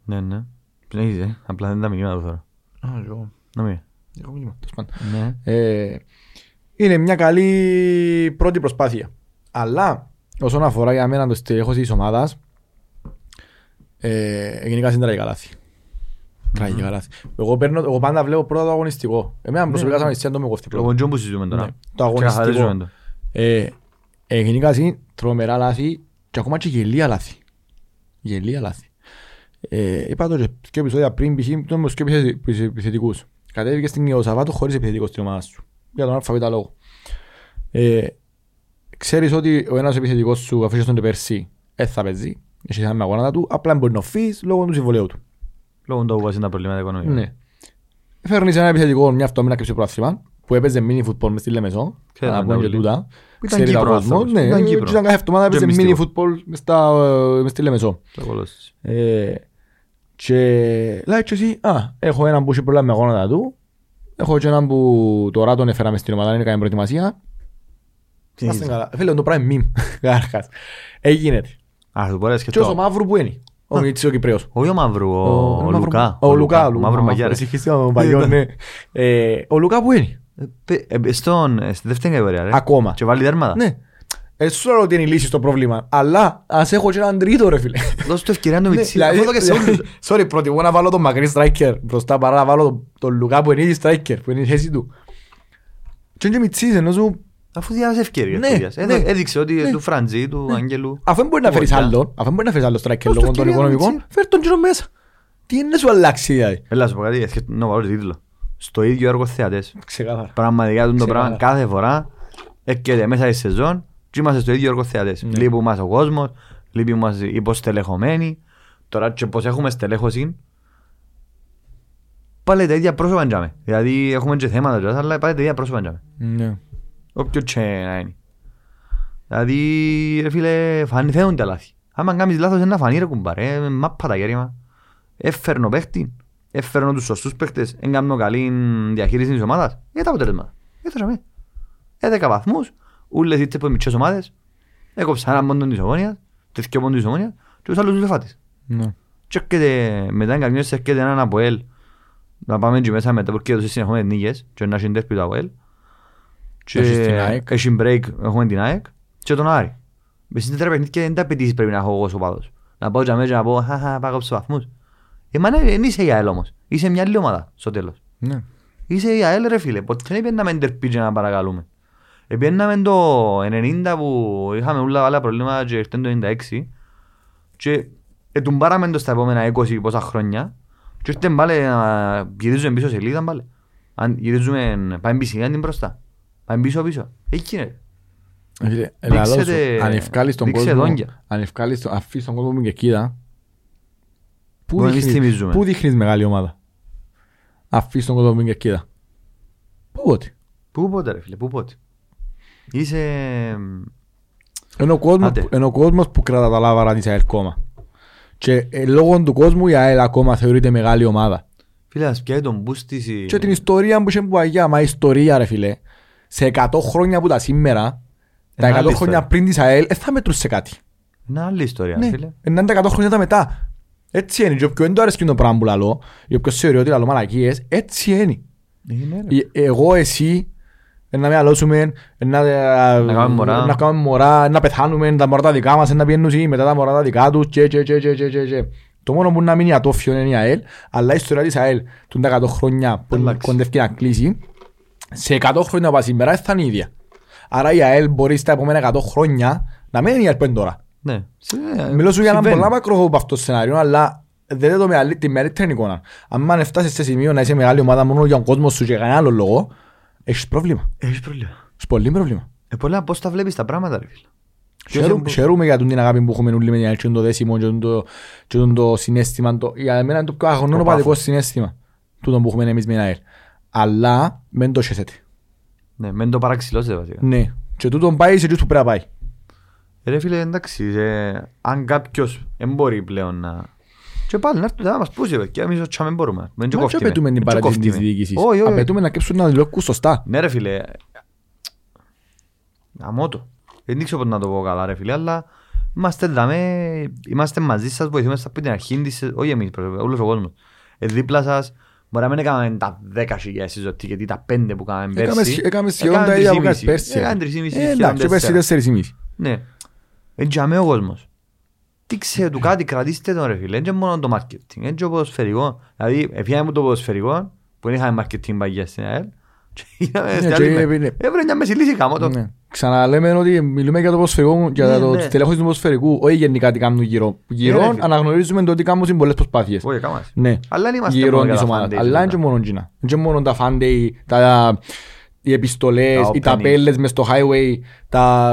Ναι, ναι. Συνέχιζε. Απλά δεν τα μηνύματα τώρα. Α, εγώ, Να μην. εγώ μήνυμα, τέλος πάντων. Ναι. Ε, είναι μια καλή πρώτη προσπάθεια. Αλλά όσον αφορά για μένα το στελέχωση της ομάδας, ε, γενικά είναι τραγικά λάθη. Τραγικά λάθη. Εγώ, παίρνω, εγώ πάντα βλέπω πρώτα το αγωνιστικό. Εμένα προσωπικά σαν αισθησία το με κόφτει Λόγω πρώτα. τζον που συζητούμε τώρα. Ναι, το αγωνιστικό. Ξεκαθαρίζουμε το. Ε, ε, γενικά είναι τρομερά λάθη και ακόμα και γελία λάθη. Γελία λάθη. Ε, είπα το και και επεισόδια πριν π.χ. το με σκέπισε επιθετικούς. Κατέβηκες στην Ιωσαβάτου χωρίς επιθετικός στην ομάδα σου. Για τον αλφαβήτα λόγο. Ε, ξέρεις ότι ο ένας επιθετικός σου αφήσεις τον πέρσι δεν θα παίζει. Έχει θέμα με αγώνα του. Απλά μπορεί να φύγεις λόγω του συμβολέου του. Λόγω του που είναι τα προβλήματα οικονομικά. Ναι. Φέρνεις ένα επιθετικό μια αυτό με ένα κρυψό πρόθυμα που έπαιζε mini football μες στη Λεμεσό. Ξέραμε Να πούμε τα και όλοι. τούτα. Που ήταν Ξέρει τα Κύπρος κόσμο. άνθρωπος, Ναι, ήταν και Κύπρος. ήταν κάθε εβδομάδα Και έπαιζε mini μυστικό. football μες στα- μες στη Λεμεσό. Το κολός. Ε, και λέει και εσύ, α, έχω έναν που έχει πολλά με γόνατα του, έχω και έναν που τώρα τον έφεραμε στην ομάδα, είναι κάνει προετοιμασία. Τι Είμαστε είναι. καλά. Φίλε, το πράγμα είναι μιμ, καταρχάς. Έγινε. Α, το μπορείς να Και όσο σκεφτώ. μαύρο που είναι. Ο Μίτσης ο Κυπρέος. Όχι ο Μαύρου, ο, ο Μαύρο- Λουκά. Ο Λουκά. Ο Μαύρου Μαγιάρε. Συγχύστηκα με τον Παγιό, ναι. Ε, Ο Λουκά που είναι; Στον, ε, στη δεύτερη κατηγορία, ρε. Ακόμα. Και βάλει τέρματα. Ναι. Ε, σου λέω ότι είναι η λύση στο πρόβλημα. Αλλά ας έχω και έναν τρίτο ρε φίλε. Δώσ' του ευκαιρία να το Ναι, μιτσί. δηλαδή- Αυτό το και σε όλους. Sorry, προτιμώ να βάλω τον μακρύ striker μπροστά παρά να βάλω τον- τον Λουκά που είναι ήδη striker, που είναι η θέση του. Και είναι και μητσής, ενώ σου... Αφού διάβασε ευκαιρίες. Ναι, του διάβασε. ναι. Έδε- Έδειξε ότι Ναι. του Φραντζή, του Αγγελού. Αφού δεν μπορεί να του φέρεις Βολιά. άλλον, αφού δεν μπορεί να φέρεις άλλο striker Δώσ' του λόγω των ευκαιρία, οικονομικών, μητσί. φέρ τον κύριο μέσα. Τι είναι να σου αλλάξει δηλαδή. Έλα να σου πω κάτι, έσκε- να βάλω το τίτλο. Στο ίδιο έργο θεατές. Ξεκάθαρα. Πραγματικά τον το Ξεκάθαρα. πράγμα κάθε φορά έρχεται μέσα στη σεζόν και είμαστε στο ίδιο έργο θεατές. Ναι. Λείπει μας ο κόσμος, λείπει μας οι υποστελεχωμένοι. Τώρα και πως έχουμε στελέχωση, πάλι τα ίδια πρόσωπα τζάμε. Δηλαδή έχουμε και θέματα τζάμε, αλλά πάλι τα ίδια πρόσωπα τζάμε. Ναι. Όποιο και να είναι. Δηλαδή, ρε φίλε, φαν- φαίνονται τα λάθη. Άμα κάνεις λάθος είναι να φανεί ρε κουμπάρε, ε, μάπα τα γέρημα. Έφερνω παίχτη, έφερνω τους σωστούς παίχτες, έκανα καλή διαχείριση της ομάδας. Για τα αποτελέσματα. Έφεραμε. Έδεκα βαθμούς, ούλες είτε από μικρές ομάδες, έκοψα έναν πόντο της ομόνιας, τέτοιο πόντο της ομόνιας και τους άλλους τους εφάτης. Ναι. Και έρχεται, μετά είναι καμιώς έρχεται έναν Αποέλ, να πάμε και μέσα μετά porque έδωσε συνεχόμενες νίκες και να έχει ντέρπι το Αποέλ. Και Έχεις την ΑΕΚ. έχει break, έχουμε την ΑΕΚ και τον Άρη. Μες στις τέσσερα παιχνίδια δεν τα απαιτήσεις πρέπει να έχω εγώ ως οπαδός. Να πάω και αμέσως να πω, χαχα, πάω κόψω βαθμούς. Ε, μα ναι, δεν είσαι η ΑΕΛ όμως. Είσαι μια άλλη ομάδα στο τέλος. Ναι. Είσαι η ΑΕΛ ρε φίλε, ποτέ δεν πιέναμε ντερπί και να παρακαλούμε. Επιέναμε το 90 που είχαμε όλα άλλα προβλήματα και ήρθε το 96 και ετουμπάραμε το στα επόμενα 20 πόσα χρόνια και ήρθε πάλι να γυρίζουμε πίσω σελίδα πάλι. Αν γυρίζουμε, πάμε πίσω την μπροστά. Πάμε πίσω πίσω. Εκεί είναι. Ε, Φίλε, Δείξετε- λαλό σου, αν ευκάλεις τον δείξε κόσμο, δόντια. αν ευκάλεις τον, αφήσεις τον κόσμο και κοίτα, πού Που εμείς δείχνεις, θυμίζουμε. πού δείχνεις μεγάλη ομάδα; Αφήσεις τον κόσμο και κοίτα. Πού πότε; Πού πότε ρε φίλε, πού πότε; Είσαι... Είναι ο κόσμος, Άντε. που- είναι ο κόσμος που κρατά τα λάβαρα της ΑΕΛ κόμμα. Και ε, λόγω του κόσμου η ΑΕΛ ακόμα θεωρείται μεγάλη ομάδα. Φίλε, ας πιάει τον boost της η- Και την ιστορία που είχε που αγιά, μα η ιστορία ρε φίλε, σε 100 χρόνια που τα σήμερα, τα Είναι 100 άλλη χρόνια ιστορία. πριν της ΑΕΛ, δεν θα μετρούσε σε κάτι. Είναι άλλη ιστορία Ναι, φίλε. είναι τα 100 χρόνια τα μετά. Έτσι είναι. Και όποιον δεν του αρέσει το πράγμα που λαλώ, ή όποιος θεωρεί ότι λαλώ μαλακίες, έτσι είναι. Είναι ρε. Ε, Εγώ, εσύ, ε, να με αλώσουμε, ε, να, Να κάνουμε μωρά. να κάνουμε μωρά, ε, να πεθάνουμε, τα μωρά τα δικά μας, ε, να πιένουν οι, μετά τα μωρά τα δικά τους, και, και, και, και, και, και, και. Το μόνο που να μείνει ατόφιο είναι η ΑΕΛ, αλλά η ιστορία της ΑΕΛ του τα 100 χρόνια που Εντάξει. κοντεύει να κλείσει, σε 100 χρόνια από σήμερα δεν θα είναι η ίδια. Άρα η ΑΕΛ μπορεί στα επόμενα 100 χρόνια να μένει η ΑΕΛ που είναι τώρα. Ναι. Σε- Μιλώ σου για ένα συμβαίνει. πολλά μακρό από αυτό το σενάριο, αλλά δεν είναι το μεγαλύ- τη μεγαλύτερη εικόνα. Αν φτάσεις σε σημείο να είσαι μεγάλη ομάδα μόνο για τον κόσμο σου και για κανένα άλλο λόγο, έχεις πρόβλημα. Έχεις πρόβλημα. Έχεις πολύ πρόβλημα. Ε, πολλά πώς τα βλέπεις τα πράγματα ρε φίλε; Χαίρομαι- που- Χαίρομαι για την αγάπη που έχουμε όλοι με την αλήθεια, το δέσιμο και το, και το συνέστημα. Το, για μένα είναι το πιο αγωνό Το παδικό πάθος. συνέστημα. Τούτο που έχουμε εμείς με την ΑΕΛ. Αλλά μεν το χέσετε. Ναι, μεν το παραξηλώσετε βασικά. Ναι. Και τούτο πάει σε εκείνους που πρέπει να πάει. Ε, Ρε φίλε, εντάξει, ε, αν κάποιος δεν μπορεί πλέον να... Και πάλι να έρθουν να μας πούσει, και εμείς ο τσάμε μπορούμε. Μεν και Μα και κόφτουμε. απαιτούμε την Μεν και παρατήρηση της κόφτουμε. διοίκησης; Όχι, όχι. Απαιτούμε να κέψουν να δουλεύουν σωστά. Ναι ρε φίλε, γαμώ το. Δεν ξέρω πώς να το πω καλά ρε φίλε, αλλά είμαστε δαμέ, είμαστε μαζί σας, βοηθούμε σας από την αρχή της, όχι εμείς, προσωπικά, όλος ο κόσμος. Ε, δίπλα σας, μπορεί να μην έκαναμε τα 10 χιλιάδες συζωτή, γιατί τα 5 που κάναμε Έκαμε πέρσι. σχε- Έκαμε σχεδόν τα έκαναμε ίδια που 3,5. κάνεις πέρσι. Έκαναμε 3,5, Ε, σχεδόν Εντάξει, και πέρσι 4. 4,5. Ναι. Έτσι για ο κόσμος. Τι ξέρω του κάτι, κρατήστε τον ρε φίλε. Δεν είναι μόνο το marketing, είναι και το ποδοσφαιρικό. Δηλαδή, έφυγαμε από το ποδοσφαιρικό, που δεν είχαμε marketing παγιά στην ΑΕΛ. Και είδαμε Ναι, στην και άλλη είναι- μέρα. είναι- Έβρε μια μέση λύση κάμω το. Ναι. Ξαναλέμε ότι μιλούμε για το ποδοσφαιρικό, για Ναι, το ναι. στελέχωση του ποδοσφαιρικού, όχι γενικά τι κάνουν γύρω. Ναι, Γύρω ρε φίλε. αναγνωρίζουμε το ότι κάνουν πολλές προσπάθειες. Όχι, κάμας. Ναι. Αλλά δεν είμαστε Γύρω μόνο για της τα ομάδας. fan days Αλλά είναι τούτα. και μόνο εκείνα. Είναι και μόνο τα fan day, τα, οι επιστολές, Τα οι openings. ταπέλες μες στο highway, τα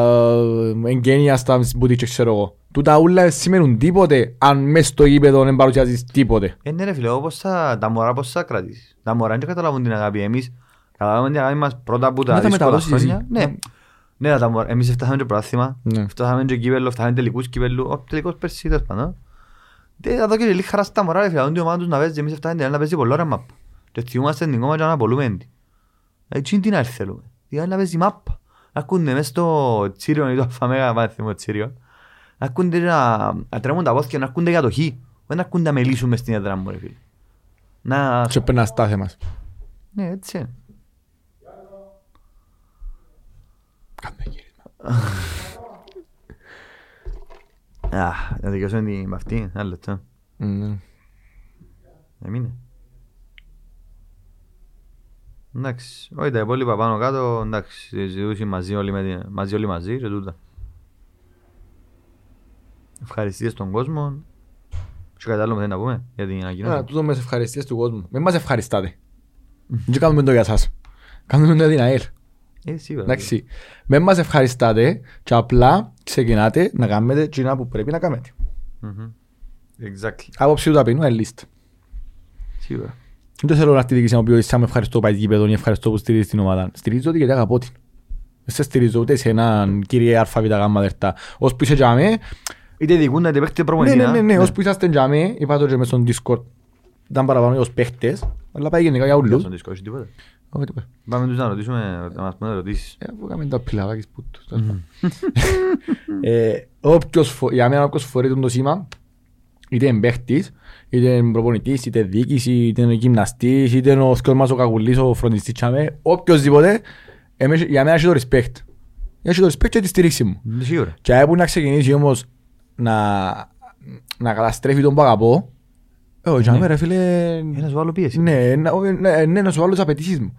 ε, εγγένεια στα μπουτίτσες, ξέρω εγώ. Τούτα ούλα δεν σημαίνουν τίποτε αν μες στο γήπεδο δεν παρουσιάζεις τίποτε. Ε, ναι ρε φίλε, όπως θα, τα μωρά πώς θα κρατήσεις. Τα μωρά δεν καταλαβούν την αγάπη. Εμείς καταλάβουμε την αγάπη μας πρώτα από τα Να τα δύσκολα μεταδώσεις εσύ. χρόνια. Ναι. Ναι, τα μωρά. Εμείς φτάσαμε και πρωτάθλημα. Ναι. Φτάσαμε και κύπελλο, φτάσαμε τελικούς κύπελλου. Ο τελικός πέρσι τέλος πάντων. Δεν θα δω και λίγη χαρά στα μωρά ρε φίλε. Αν την ομάδα τους να παίζει, εμείς φτάσαμε την άλλη να παίζει πολλή ώρα μάπα. Και θυμούμαστε την κόμμα και να απολούμε την. Έτσι τι να έρθει θέλουμε. Τι άλλη να παίζει μάπα. Ακούνε μες στο Τσίριο ή το Αφαμέγα, πάνε θυμώ Τσίριο. Να ακούνται να, να τρέμουν τα πόθηκια, να ακούνται για το χ. Όχι να ακούνται να μελίσουν μες στην έδρα μου, ρε φίλε. Να... Και πρέπει να στάθε μας. Ναι, έτσι είναι. Κάμε γύρισμα. Α, να δικαιώσουμε την με αυτή, ένα λεπτό. Ναι. Έμεινε. Εντάξει, όχι τα υπόλοιπα πάνω κάτω, εντάξει, συζητούσαμε μαζί όλοι, με την- μαζί, όλοι μαζί και τούτα. Ευχαριστίες στον κόσμο. Και κάτι άλλο που θέλει να πούμε για την Α, ανακοίνωση; τούτο με τις ευχαριστίες του κόσμου. Μην μας ευχαριστάτε. Δεν κάνουμε το για σας. Κάνουμε το για την ΑΕΛ. Ε, σίγουρα. Εντάξει. Μην μας ευχαριστάτε και απλά ξεκινάτε να κάνετε εκείνα που πρέπει να κάνετε. Μμμ. Exactly. Άποψη του ταπεινού είναι λίστα. Σίγουρα. Δεν θέλω να έρθει η διοίκηση να μου πει ότι «Σάμ, ευχαριστώ πάει γήπεδο ή ευχαριστώ που στηρίζεις την ομάδα. Στηρίζω ότι γιατί αγαπώ την. Δεν σε στηρίζω ούτε σε έναν κύριε ΑΒ γάμμα δερτά. Ως που είσαι τζάμε, Είτε δικούνται είτε παίχτε ναι, προπονητή. ναι, α. ναι, ναι, ως που είσαστε τζάμε, είπα το και μες στον Discord. Ήταν παραπάνω ως παίχτες, αλλά πάει γενικά για όλους. Στον δίσκο, έχει τίποτα. Όχι, τίποτα. Πάμε τους να ρωτήσουμε, να μας πούνε ερωτήσεις. Ε, αφού κάνουμε τα πιλαβάκες που τους. τέλος πάντων. Ε, όποιος φο- Για μένα όποιος φορεί το σήμα, είτε είναι παίχτης, είτε είναι προπονητής, είτε διοίκηση, είτε είναι γυμναστής, είτε είναι ο σκιός μας ο κακουλής, ο φροντιστής τσάμε, οποιοςδήποτε, εμείς- για μένα έχει το respect. Έχει το respect και τη στήριξη μου. Ναι, Σίγουρα. Και αν να ξεκινήσει όμως να, να καταστρέφει τον που αγαπώ, ε, ο Τζάμε ρε φίλε, Ένας σου άλλο πίεση. ναι, να- όχι, ναι, ναι, να σου βάλω τις απαιτήσεις μου.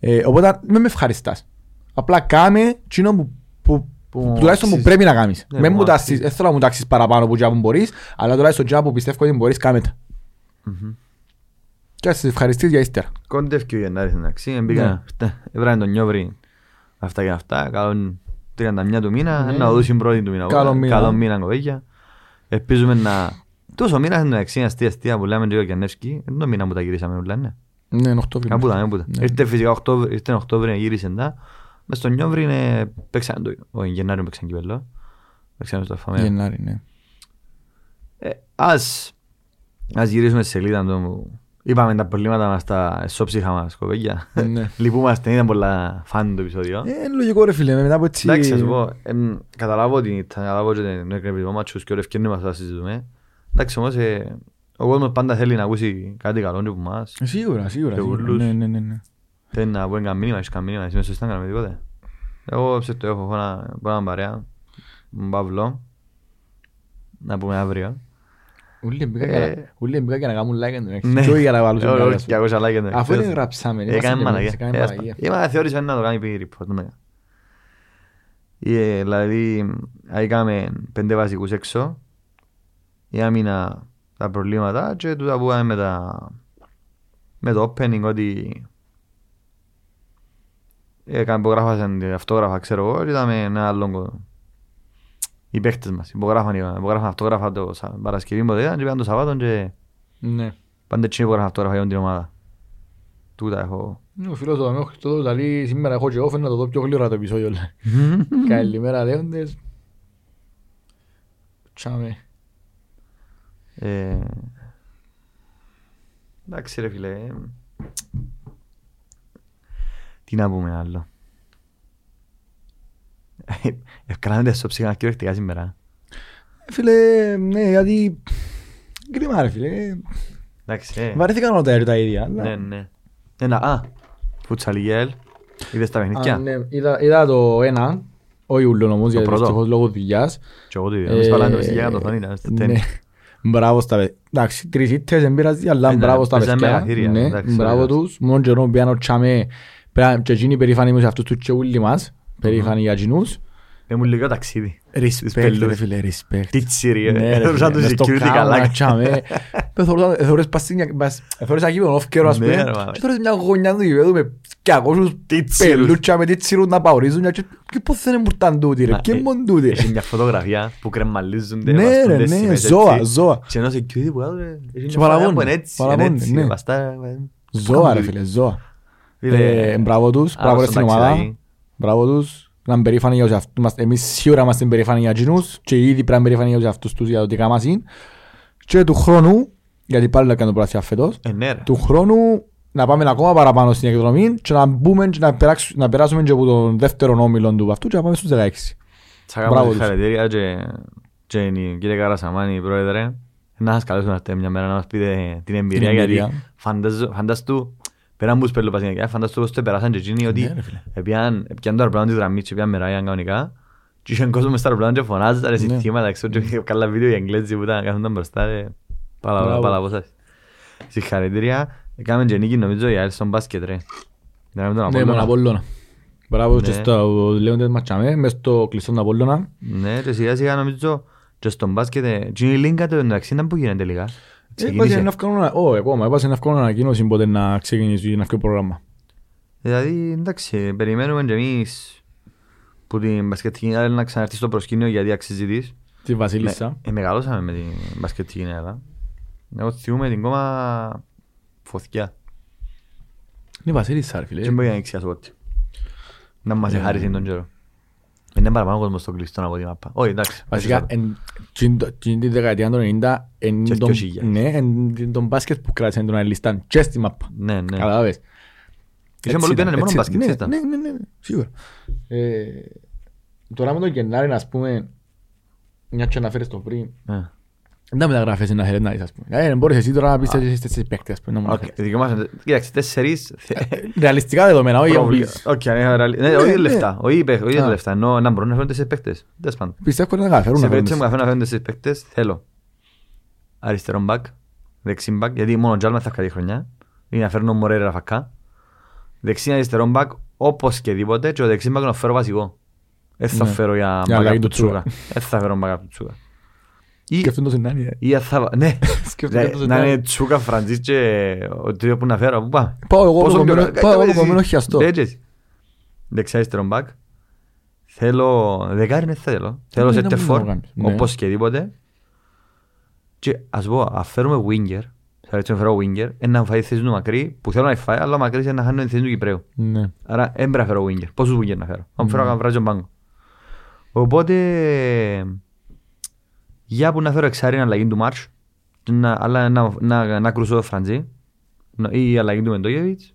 Ε, οπότε μην με ευχαριστάς. Απλά κάμε εκείνο που, που, Που που τουλάχιστον που αξίζει. πρέπει να κάνεις. Ναι, Μην που μου τάσεις, αξίζει. δεν θέλω να μου τάξεις παραπάνω από εκείνα που μπορείς, αλλά τουλάχιστον εκείνα που πιστεύω ότι μπορείς, κάμε τα. Μμμ. Και ας σε ευχαριστείς για ύστερα. Κόντευ και ο Γενάρης εντάξει, έμπηκα, έβρανε τον Νιόβρη αυτά και αυτά, καλόν 31 του μήνα, Ναι. να δώσει πρώτη του μήνα. Καλό μήνα. Καλό μήνα κοπέκια. Ελπίζουμε να... Τόσο μήνα είναι εντάξει, αστεία αστεία που λέμε και ο Κιανεύσκη, δεν το μήνα που τα γυρίσαμε όλα, ναι. Ναι, είναι Οκτώβριο. Κάπου τα, κάπου τα. Ναι. Ήρθε φυσικά Οκτώβρη, ήρθε Οκτώβρη, γύρισε τα. Μες στον Νιόβρη είναι, παίξαν το, όχι Γενάριο παίξαν κυπέλλο. Παίξαν στο φαμέα. Γενάρη, ναι. Ε, ας, ας γυρίσουμε στη σελίδα του. Είπαμε τα προβλήματα μας, τα εσώψυχα μας, κοπέγια. Ναι. Λυπούμαστε, ήταν πολλά φαν το επεισόδιο. Ε, είναι λογικό ρε φίλε, μετά από έτσι... Εντάξει, ας σου πω, εμ, καταλάβω ότι θα καταλάβω και τον εκνευρισμό μάτσους και ο ευκαιρνή μας θα συζητούμε. Εντάξει, όμως, ε, ο κόσμος πάντα θέλει να ακούσει κάτι καλό και από εμάς. Ε, Σίγουρα, σίγουρα. Και σίγουρα. ούλους. Ναι, ναι, ναι, ναι. Θέλει να πω ένα μήνυμα, έχεις κανένα μήνυμα, εσύ μέσα στο κάνουμε τίποτε. Εγώ ψε το έχω, έχω ένα, έχω έναν παρέα, τον Παύλο, να πούμε αύριο. Ούλοι μπήκα Ε. για να- ούλοι μπήκα για να κάνουν like εντάξει. Ναι. Και όχι για να βάλουν Ε, στην όχι, κάρτα σου. 200 like, εντάξει. Αφού είναι γράψαμε, είμαστε Έκανε και μαλακία. εμείς, έκανε Ε, ας μαλακία. πα- Είπα, θεώρησα να το κάνει πει report. ναι. Ε, Δηλαδή, έκαμε πέντε βασικούς έξω, άμυνα τα προβλήματα και τούτα που είχαμε με τα με το opening ότι έκαμε υπογράφασαν αυτόγραφα ξέρω εγώ και είδαμε ένα άλλο κο- οι παίχτες μας υπογράφαν, υπογράφαν αυτόγραφα το Σα- Παρασκευή που ήταν και πήγαν το Σαββάτο και Ναι. πάντα έτσι υπογράφαν αυτόγραφα για την ομάδα. Τούτα έχω. Ο φίλος του Δαμέου Χριστόδουλου λέει σήμερα έχω και όφεν να το δω πιο γλύωρα το επεισόδιο. λέει. Καλημέρα λέοντες. Τσάμε. Ε, Εντάξει ρε φίλε. ε, Τι να πούμε άλλο. Ευκάλαμε τα σώψυχα κυριολεκτικά σήμερα. Φίλε, ναι, γιατί... Κρίμα ρε φίλε. Εντάξει, ε. Βαρέθηκαν όλα τα έργα τα ίδια. αλλά- Ναι, ναι. Ένα, α, φουτσαλιγέλ. Είδες τα Α, παιχνίδια. ναι, είδα- Είδα το ένα, όχι ούλον όμως, γιατί πρώτο; δυστυχώς λόγω δουλειάς. Και εγώ το είδα. Εμείς παλάμε το παιχνίδι για το θόνι, ήταν στο ναι. τέννις. Μπράβο στα παιδιά. Εντάξει, τρεις ήττες δεν πειράζει, αλλά Ε, ναι, μπράβο στα παίζαμε παιδιά. μεγαθύρια, Ναι, εντάξει, μπράβο ωραία. τους. Μόνο καιρό πιάνω τσάμε. Πρέπει- Και εκείνοι περήφανοι μου σε αυτούς τους και όλοι μας. Περήφανοι για εκείνους. Ε, μου λίγο ταξίδι. Respect, πελούς. ρε φίλε, respect. Τι τσίρι, Ναι, ρε ε. φίλε, Σαν το μες στο security κάμα, καλά. τσάμε. Ε, θεωρούσα- ε, θεωρείς πας στην- πας- ε, θεωρείς ακείμενο off καιρό, ας Ναι, πούμε. ρε, μα. Και θεωρείς μια γωνιά του γηπέδου με 200 Τι τσίρους. πελούτσα με τι τσίρουν να παορίζουν. Και και πώς δεν είναι μουρταν τούτοι ρε, Να, και ε, μόνο τούτοι. Έχει μια φωτογραφία που κρεμαλίζονται. Ναι βαστούν ρε, τις ναι, σημαίες ζώα, έτσι. ζώα. Και ενώ security που άλλο, ε, έχει μια παραπώνουν, φωτογραφία που είναι έτσι, είναι παραπώνουν, έτσι, ναι. ε, βαστά, ε, Ζώα ρε κάνουν φίλε, ζώα. Φίλε, Ε, Μπράβο τους, μπράβο ρε άρρωστο στην ομάδα. ταξιδάκι. Μπράβο τους. Να είναι περήφανοι για τους αυτούς. Είμαστε- Εμείς σίγουρα είμαστε περήφανοι για εκείνους και ήδη πρέπει να είναι περήφανοι για τους αυτούς τους για το τι κάμα είναι. Και του χρόνου, γιατί πάλι να κάνω πράσια φέτος, Ε, ναι, ρε. του χρόνου να πάμε ακόμα παραπάνω στην εκδρομή και να μπούμε και να, περάξ- να περάσουμε και από τον δεύτερο όμιλο του αυτού και να πάμε στους 16. Θα κάνουμε Μπράβο τους. συγχαρητήρια και και είναι, κύριε Καρασαμάνη, πρόεδρε, να σας καλέσουμε αυτή μια μέρα να μας πείτε την εμπειρία, Την γιατί εμπειρία. φαντάζω- φαντάστου, πέραν που σπέλω πασινιακά, φαντάστου πως το περάσαν και εκείνοι ότι Ναι, ρε φίλε. έπιαν έπιαν το αεροπλάνο της γραμμής και έπιαν μεράγιαν κανονικά και είχαν κόσμο μες στο αεροπλάνο και φωνάζαν τα Ναι. συστήματα, ξέρω, και καλά βίντεο οι Εγγλέζοι που ήταν κάθονταν μπροστά, ρε. Παλαβά, Μπράβο. παλαβό σας. Συγχαρητήρια, έκαμε και νίκη νομίζω η ΑΕΛ στον μπάσκετ, ρε. Ήταν με τον Ναι, με τον Απόλλωνα. Απόλλωνα. Μπράβο και Ναι. στο λέοντες ματσάμε, μες στο κλειστό του Απόλλωνα. Ναι, και σιγά σιγά νομίζω και στον μπάσκετ, ε, και η Λίγκα το εντάξει ήταν που γίνεται τελικά. Έπασε Ξεκίνησε. ένα εύκολο να- Ω, ακόμα, έπασε ένα εύκολο ανακοίνωση πότε να ξεκινήσει ένα εύκολο πρόγραμμα. Δηλαδή, εντάξει, περιμένουμε και εμείς που την μπασκετική ΑΕΛ να ξαναρθείς στο προσκήνιο γιατί αξίζει της. Τη Βασίλισσα. Ε, μεγαλώσαμε με την μπασκετική Ελλάδα. Εγώ θυμούμαι την κόμμα φωτιά. Είναι η Βασίλισσα, ρε φίλε. Δεν μπορεί να εξιάσω ό,τι. Να μας εχάρισε τον καιρό. Είναι παραπάνω κόσμο στο κλειστό από τη μάπα. Όχι, εντάξει. Βασικά, εν- τζιν το- τζιν τη δεκαετία των 90, εν Και τον- 2000. ναι, εν τον μπάσκετ που κράτησε τον Αιλιστάν και στη μάπα. Ναι, ναι. Καταλάβες. Είχε Έτσι πολύ ήταν, πένανε, μόνο έτσι μπάσκετ, ήταν. ήταν. Ναι, ναι, ναι, ναι, σίγουρα. Ε, Τώρα με τον Γενάρη, ας πούμε, μια και αναφέρεις το πριν, Ε. δεν τα μεταγράφες να θέλεις να δεις, ας πούμε. Ε, δεν μπορείς εσύ τώρα να πεις τέτοιες τέτοιες παίκτες, ας πούμε, να μου Οκ, αναφέρεις. δικό μας- Κοίταξε, τέσσερις Ρεαλιστικά δεδομένα, όχι Προβλη- όμπλης. Οκ, αν είχα ρεαλι- ναι, Ναι, όχι ναι. λεφτά, όχι παίχ- όχι Α. λεφτά, ενώ να μπορούν να φέρουν τέσσερις παίκτες. Τέλος πάντων. Πιστεύω ότι να καταφέρουν Σε να περίπτωση φέρουν μου να φέρουν τέσσερις παίκτες, θέλω αριστερό μπακ, δεξί μπακ, γιατί μόνο ο Τζάλμα θα κάνει χρονιά, ή να φέρνω Μορέρα Ραφακά, δεξί αριστερό μπακ, όπως και δίποτε, και ο δεξί μπακ να φέρω βασικό. Δεν θα Ναι. φέρω για Για μπακ αλλαγή από του του Τσούκα. Δεν θα φέρω μπακ από του Τσούκα. Ή- Σκέφτον το συνάνι, ε. Ή θα... Ναι, Σκέφτομαι το να ζητάω. είναι Τσούκα, Φραντζής και ο τρίτο που να φέρω. Πού πάμε. Πάω εγώ Πόσο το πιο- κομμένο- κα- πάω εγώ το κα- κομμένο εσύ. χιαστό. Ναι, και εσύ. Δεξιά αριστερό μπακ. Θέλω... Δεκάρι είναι θέλω. Θέλω Ναι, σε να μην το τεφόρ, κάνεις. Ναι. όπως και τίποτε. Και ας πω, αν φέρουμε winger, θα ρίξω να φέρω winger, είναι να φάει τη θέση του μακρύ, που θέλω να φάει, αλλά ο μακρύς είναι να χάνει τη θέση του Κυπρέου. Ναι. Άρα δεν πρέπει να φέρω winger. Πόσους winger να φέρω. Αν Mm. φέρω να βράζω πάγκο. Οπότε, για που να φέρω εξάρι είναι αλλαγή του Μάρσ, να, αλλά να, να, να κρουσώ το Φραντζή, να- ή αλλαγή του Μεντόγεβιτς,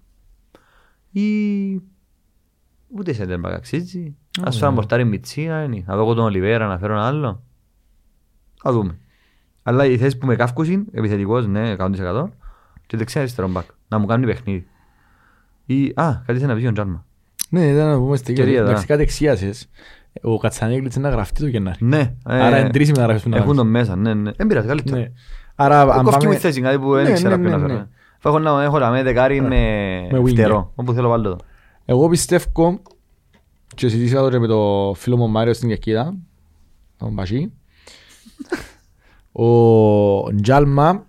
ή ούτε σε τέρμα αξίζει. Ας φέρω να μπορτάρει Μιτσίνα, είναι. να δω εγώ τον Ολιβέρα, να φέρω ένα άλλο. Θα δούμε. Αλλά η θέση που με καύκουσιν, επιθετικός, ναι, 100% και δεξιά αριστερό μπακ, να μου κάνει παιχνίδι. Ή, α, κάτι σε να πει ο Τζάρμα. Ναι, ήταν να πούμε στην Ευκαιρία τώρα. Δεξικά δεξιάσες. Ο Κατσανέγκλητς είναι να γραφτεί το Γενάρη. Ναι. Άρα είναι τρεις οι μεταγραφές που να Έχουν κάνεις. τον μέσα, ναι, ναι. Δεν πειράζει, καλύτερα. Ναι. Άρα, αν Κόφκι μου πάμε... η θέση, κάτι που Ναι, δεν ήξερα ναι, ποιον να ναι, φέρω. ναι. Θα έχω να έχω να με δεκάρι με Με winger. φτερό, όπου θέλω βάλω το. Εγώ πιστεύω και συζήτησα το και με το φίλο μου Μάριο στην Κερκίδα, τον Μπασί, ο Τζάλμα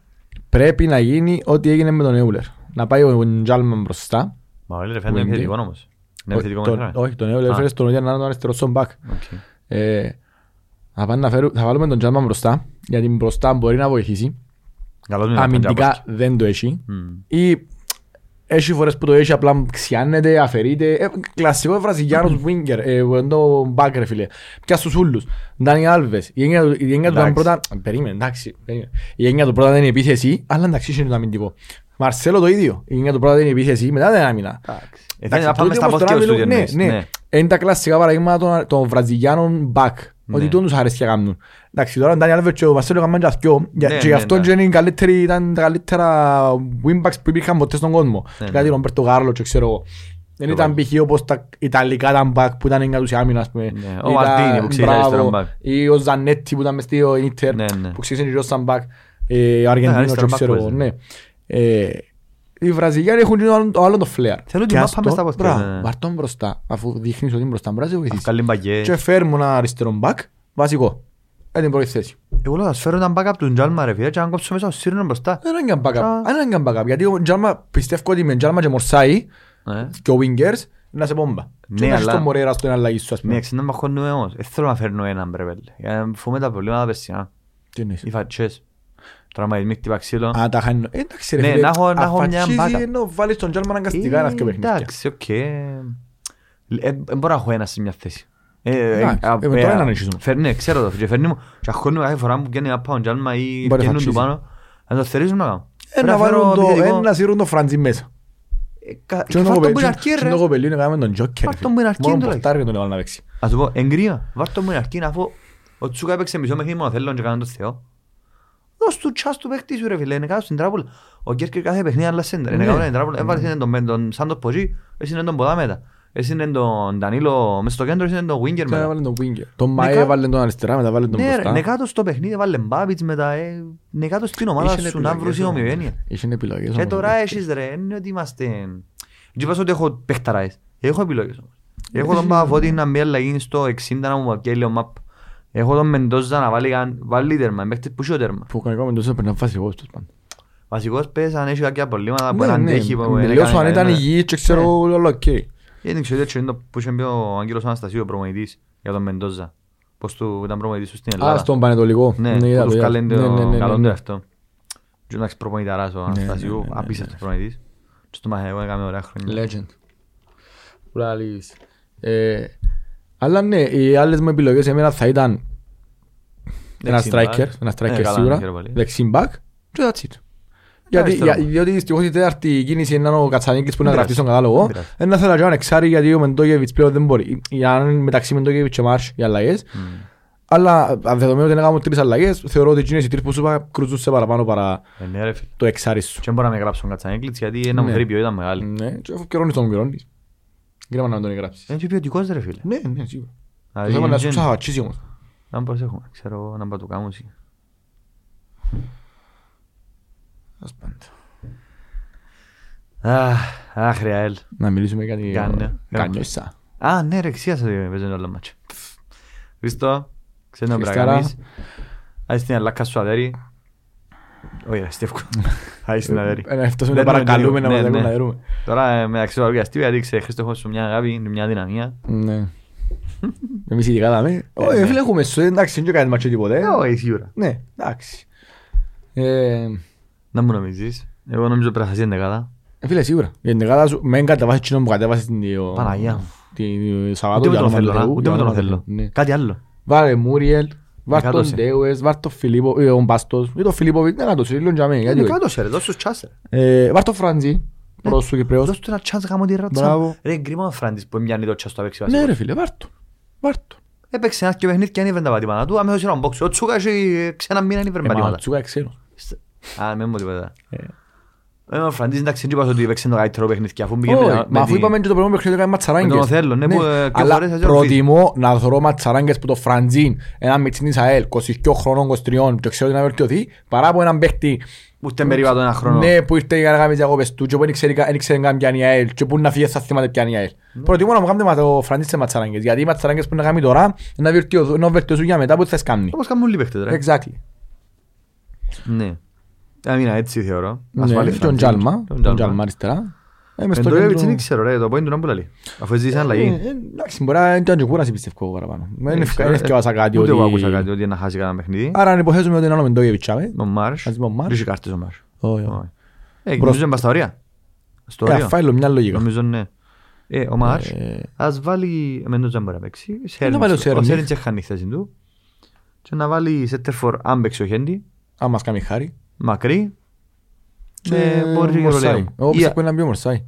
πρέπει να γίνει ό,τι έγινε με τον Έουλερ. Να πάει ο Τζάλμα μπροστά. Μα όλοι ρε φαίνεται Winger. επιθετικό όμως. Είναι Ο- επιθετικό τον- μέτρα. Όχι, τον Έουλερ Α. έφερε στον Οδιά να είναι τον αριστερό στον μπακ. Οκ. Ε, Θα πάνε να φέρουν- θα βάλουμε τον Τζάλμα μπροστά, γιατί μπροστά μπορεί να βοηθήσει. Καλός με Αμυντικά δεν το έχει. Μμ. Ή έχει φορές που το έχει απλά ξιάνεται, αφαιρείται. Ε, κλασικό βραζιλιάνος winger, ε, που είναι το back ρε φίλε. Πια στους ούλους. Ντάνι Άλβες. Η έννοια του η έννοια του ήταν Εντάξει. πρώτα... Περίμενε, εντάξει. περίμενε. Η έννοια του πρώτα δεν είναι η επίθεση, αλλά εντάξει είναι το αμυντικό. Μαρσέλο το ίδιο. Η έννοια του πρώτα δεν είναι η επίθεση, μετά δεν είναι άμυνα. Εντάξει. Ε, Εντάξει, θέλει να πάμε τούτοι στα όμως πόθηκια τώρα του μιλούν- Διονύση. Ναι, ναι. Ναι. Είναι τα κλασικά παραδείγματα των- των βραζιλιάνων back. Ναι. Ότι τούν τους αρέσει να κάνουν. Εντάξει, τώρα ο Ντάνι Άλβες και ο Μαρσέλο έκαναν και αθκιό. Για- Ναι, Και γι' ναι, αυτό ναι. και είναι οι καλύτεροι- ήταν τα καλύτερα wingbacks που υπήρχαν ποτέ στον κόσμο. Ναι, Κάτι ναι. Ρομπέρτο Κάρλο και ξέρω εγώ. Δεν Το ήταν βάλει. π.χ. όπως τα Ιταλικά τα back που ήταν εγκατούς η άμυνας, ας πούμε. Ναι, ο Ή τα- Μαρτίνι που ξέρεις μπράβο. αριστερό back. Ή ο Ζανέτσι που ήταν μες στο Ιντερ Ναι, ναι. που ξέρεις και σαν back. Ε, ο Αργεντίνος αριστερό και back ξέρω εγώ. Παίζει. Ναι. Ε, Οι Βραζιλιάνοι έχουν και το άλλο- το άλλο το φλέαρ. Θέλω τη Και μάπα ας μες το- στα πόθηκια, μπράβο, ναι, ναι. βάρ' τον μπροστά. Αφού δείχνεις ότι είναι μπροστά, μπορεί να σε βοηθήσει. Καλή μπαγκέ. Και φέρνουμε ένα αριστερό μπακ, βασικό. Είναι την πρώτη θέση. Εγώ λέω, ας φέρω έναν backup του Τζάλμα ρε φίλε και αν κόψω μέσα ο Σύρνο μπροστά. Δεν είναι backup. Τσα. Δεν είναι backup. Γιατί ο Τζάλμα πιστεύω ότι με Τζάλμα και Μορσάι Ε. και ο Wingers να σε πόμπα. Ναι, Και να έχεις αλλά- τον Μορέρα στον αλλαγή σου ας Με πούμε. 60 μαχώνουμε όμως. Δεν θέλω να φέρνω έναν μπρε πέλε. Γιατί φοβούμαι τα προβλήματα περσινά. Τι εννοείς. Οι φατσές. Τραυματισμοί, χτύπα ξύλο. Α, τα χάνω. Εντάξει ρε Ναι, φίλε. να έχω- να έχω μια αφατσίζει backup. ενώ βάλεις τον Τζάλμα αναγκαστικά να Ε, φτιάξει παιχνίδια. Εντάξει, οκ. Δεν μπορώ να έχω ένα σε μια θέση. Ε, Εντάξει, α, ε, με ε, το α, έναν έχεις όμως. φέρνει, ναι, ξέρω το. Και φέρνει μου και αγχώνει κάθε φορά που πιάνει από τον Τζάλμα ή Μπορεί να πιάνουν του φατσίζει. πάνω. Να το θερίζουν να κάνω. Ε, Πρέπει να φέρω βάλουν το- επιθετικό. ε, να σύρουν το Φραντζί μέσα. Ε, κα- Και και ono βάρ' τον κοπε- που είναι αρκεί, και ρε. το κοπελί είναι κάνουμε τον Τζόκερ. Βάρ' τον που είναι αρκεί, Μόνο τουλάχιστον. πορτάρι τον έβαλε να παίξει. Ας του πω, εγκρία, βάρ' τον που είναι αρκεί να φω Ο Τσούκα έπαιξε μισό παιχνίδι μόνο θέλω και κάνουν το Θεό. Δώσ' του τσάς του παίχτη σου ρε φίλε, είναι κάτω στην τράπουλα. Ο Γκέρκερ κάθε παιχνίδι άλλα σέντρα. Είναι Ναι. κάτω στην τράπουλα, έβαλες είναι τον- με τον Σάντος Ποζί, εσύ είναι τον Ποδά μετά. Εσύ είναι τον Ντανίλο μες στο κέντρο, εσύ είναι τον Winger Και μετά. έβαλε τον Winger. Τον Ναι, Μαέ κα- έβαλε τον αριστερά, μετά έβαλε τον Ναι ρε, μπροστά. είναι κάτω στο παιχνίδι, έβαλε Μπάμπιτς μετά, ε, είναι κάτω στην ομάδα Είχαν σου να επιλογές βρουν όμως. ομοιογένεια. Είχαν επιλογές Και όμως. τώρα έχεις ρε, είναι ότι είμαστε... Δεν είπα ότι έχω παιχταράες. Έχω επιλογές όμως. Έχω τον Παπαφώτης να μπει αλλαγή στο 60 να μου πιέλει ο μαπ. Έχω τον Μεντόζα να βάλει, καν- βάλει τέρμα, παίχτης που έχει τέρμα. Που κανονικά με τόσο πρέπει να είναι βασικός τους πάντα. Βασικός πες αν έχει κάποια προβλήματα που Ναι, να ναι. αντέχει. που Με δεν λέω σου έκανε αν ήταν κανένα. υγιής και ξέρω Ναι. όλο οκ. Ε, Δεν ξέρω έτσι είναι το που είχε πει ο Άγγελος Αναστασίου, ο προπονητής για τον Μεντόζα. Πώς του ήταν προπονητής του στην Α, Ελλάδα. στον Πανετολικό. Ναι, είδα που το, τους είδα. καλέντε Ναι, ναι, ναι, ο καλόν ναι. του αυτό. Και εντάξει προπονηταράς ο Αναστασίου, ναι, ναι, ναι, απίστευτος ναι. προπονητής. Και στο μαθηματικό έκαμε ωραία χρόνια. Legend. Που λαλείς. Ε, Αλλά ναι, οι άλλες μου επιλογές εμένα θα ήταν ένα Δεξί striker, back. ένα Ναι, striker καλά, σίγουρα, χαίρομαι πολύ. δεξί back και that's it. Γιατί, αριστερό για, back. διότι δυστυχώς η τέταρτη κίνηση είναι ο Κατσανίκης που είναι Δεν γραφτεί στον πειράζει. κατάλογο. Δεν πειράζει. Ένα θέλω να κάνω εξάρι γιατί ο Μεντόγεβιτς πλέον δεν μπορεί. Για να είναι μεταξύ Μεντόγεβιτς και Μάρς οι αλλαγές. Μμ. Αλλά αν δεδομένου ότι δεν έκαμε τρεις αλλαγές, θεωρώ ότι εκείνες οι τρεις που σου είπα κρούζουν σε παραπάνω παρά Ε, ναι, ρε φίλε. το εξάρι σου. Και δεν μπορώ να με γράψω τον Κατσανέκλητς γιατί να μου Ναι. φέρει ποιότητα μεγάλη. Ναι, και αφού καιρώνεις τον καιρώνεις. Κρίμα να τον εγγράψεις. Είναι και ποιοτικός ρε φίλε. Ναι, ναι, σίγουρα. Το Δηλαδή, θέμα είναι να σου είναι- ξαφατσίσει όμως. Να προσέχουμε, ξέρω εγώ, να πάω του κάμου εσύ. Ας πάντα. Αχ, Αχ, ρε ΑΕΛ. Να μιλήσουμε για την Κάνε. Κανιώσα. Α, ναι ρε, ξίασα ότι παίζουν όλα μάτια. Χριστό, ξέρω να Χριστάρα. πραγμείς. Άι στην αλάκα σου αδέρι. Όχι ρε, στεύκω. Άι στην αδέρι. Ε, να φτάσουμε Δεν να παρακαλούμε νοητεύω. να μας Ναι, δέχουν ναι. να δερούμε. Τώρα ε, μεταξύ του αργαστήου γιατί ξέρεις Χρήστο έχω σου μια αγάπη, μια δυναμία. Ναι. Εμείς ειδικά δάμε. Όχι, ναι. φίλε, έχουμε σου, εντάξει, δεν κάνει μάτσο τίποτε. Ε, όχι σίγουρα. Ναι, εντάξει. Ε, Να μου νομίζεις. Εγώ νομίζω πρέπει να χάσει την δεκάδα. ε, Φίλε, σίγουρα. Η εντεκάδα σου, με εγκαταβάσεις εκείνο που κατέβασες την ο- Παναγιά μου. την Σαββάτο. Ούτε με για τον όνομα θέλω, του να. Θεού, ούτε για με τον όνομα του θέλω. Θεού. Ναι. Κάτι άλλο. Βάλε Μούριελ, βάρ τον Εκάτοσε. Ντέουες, βάρ τον Φιλίππο, ε, τον Μπάστος, ή τον Φιλίπποβιτς, δεν κάτωσε, λίγο για μένα, γιατί όχι. κάτω σε ρε, δώσ' τους τσάσε. Ε, Βάρ τον Φραντζή, πρώτος του Κυπρέος. Δώσ' του ένα τσάς γάμο τη ράτσα. Μπράβο. Ρε, κρίμα ο Φράντης που μοιάνει το τσάς στο απέξι Ναι βασικός. ρε φίλε, βάρ τον. Βάρ τον. Έπαιξε ένα και παιχνίδι και ανήβρε τα πατήματα του, αμέσως ήταν μπόξ. Ο Τσούκα έχει ξένα μήνα ανήβρε Ε, μα ο πατήματα. Τσούκα ξένος. Α, με μου τίποτα. Ε. Ε, ο Φραντής εντάξει δεν είπα ότι έπαιξε το καλύτερο παιχνίδι και αφού μπήκε Όχι, με- Μα με αφού τη- είπαμε και το πρώτο παιχνίδι έκανε ματσαράγκες. Με τον Οθέλο, ναι, που, ε, και Αλλά φορές έτσι προτιμώ να δω ματσαράγκες που το Φραντζίν, ένα μητσίν της ΑΕΛ, 22 χρόνων, 23 και ξέρω ότι να βελτιωθεί, παρά από έναν παίχτη Ούτε περίπατο ένα χρόνο. ναι, που ήρθε για να κάνει διακόπες του και που δεν ήξερε κα- δεν ήξερε καν ποια είναι η ΑΕΛ και που να φύγει θα θυμάται ποια είναι η ΑΕΛ. Ναι. Προτιμώ να μου κάνετε μα- το Φραντζίν σε ματσαράγκες, γιατί οι ματσαράγκες που να κάνει τώρα να βελτιωθούν- να βελτιωθούν για μετά που θες κάνει. Όπως κάνουν όλοι οι παίχτες ρε. Exactly. Ναι. Άμυνα έτσι θεωρώ. Ναι, Ασφαλή Τον Φραντής. Τζάλμα, Τον τον Τζάλμα αριστερά. Ε, μες Εν στο το Εύιτς κέντρο- δεν ξέρω ρε, το point του να πουλαλεί. Αφού ζήτησαν Ε, αλλαγή. ε, Εντάξει, μπορεί να ήταν και κούραση πιστεύω εγώ παραπάνω. Δεν Δεν ευκα- ξέρω, δεν ευκαιβάσα κάτι Ούτε εγώ ότι... άκουσα κάτι ότι να χάσει κανένα παιχνίδι. Άρα να υποθέσουμε ότι είναι άλλο με το Γεβιτσάμε. Ο Μάρς. Ας πούμε ο Μάρς. Ρίξει κάρτες ο Μάρς. Όχι, όχι. Όχι. Ε, νομίζω είναι πας στα ωρία. Στο Ε, όριο. αφάιλο μια λογικά. Νομίζω ναι. Ε, ο Μάρς, Ε, ας βάλει, εμένα δεν μπορεί να παίξει, βάλει ο Σέρνιτς. Ο Σέρνιτς. Σέρνιτς έχει χάνει τη θέση του. Και να βάλει Σέτερφορ αν παίξει ο Χέντι, Αν μας κάνει χάρη. Μακρύ. Και Και μπορεί και Μορσάι. Γερολέου. Εγώ Ή- πιστεύω να μπει ο Μορσάι.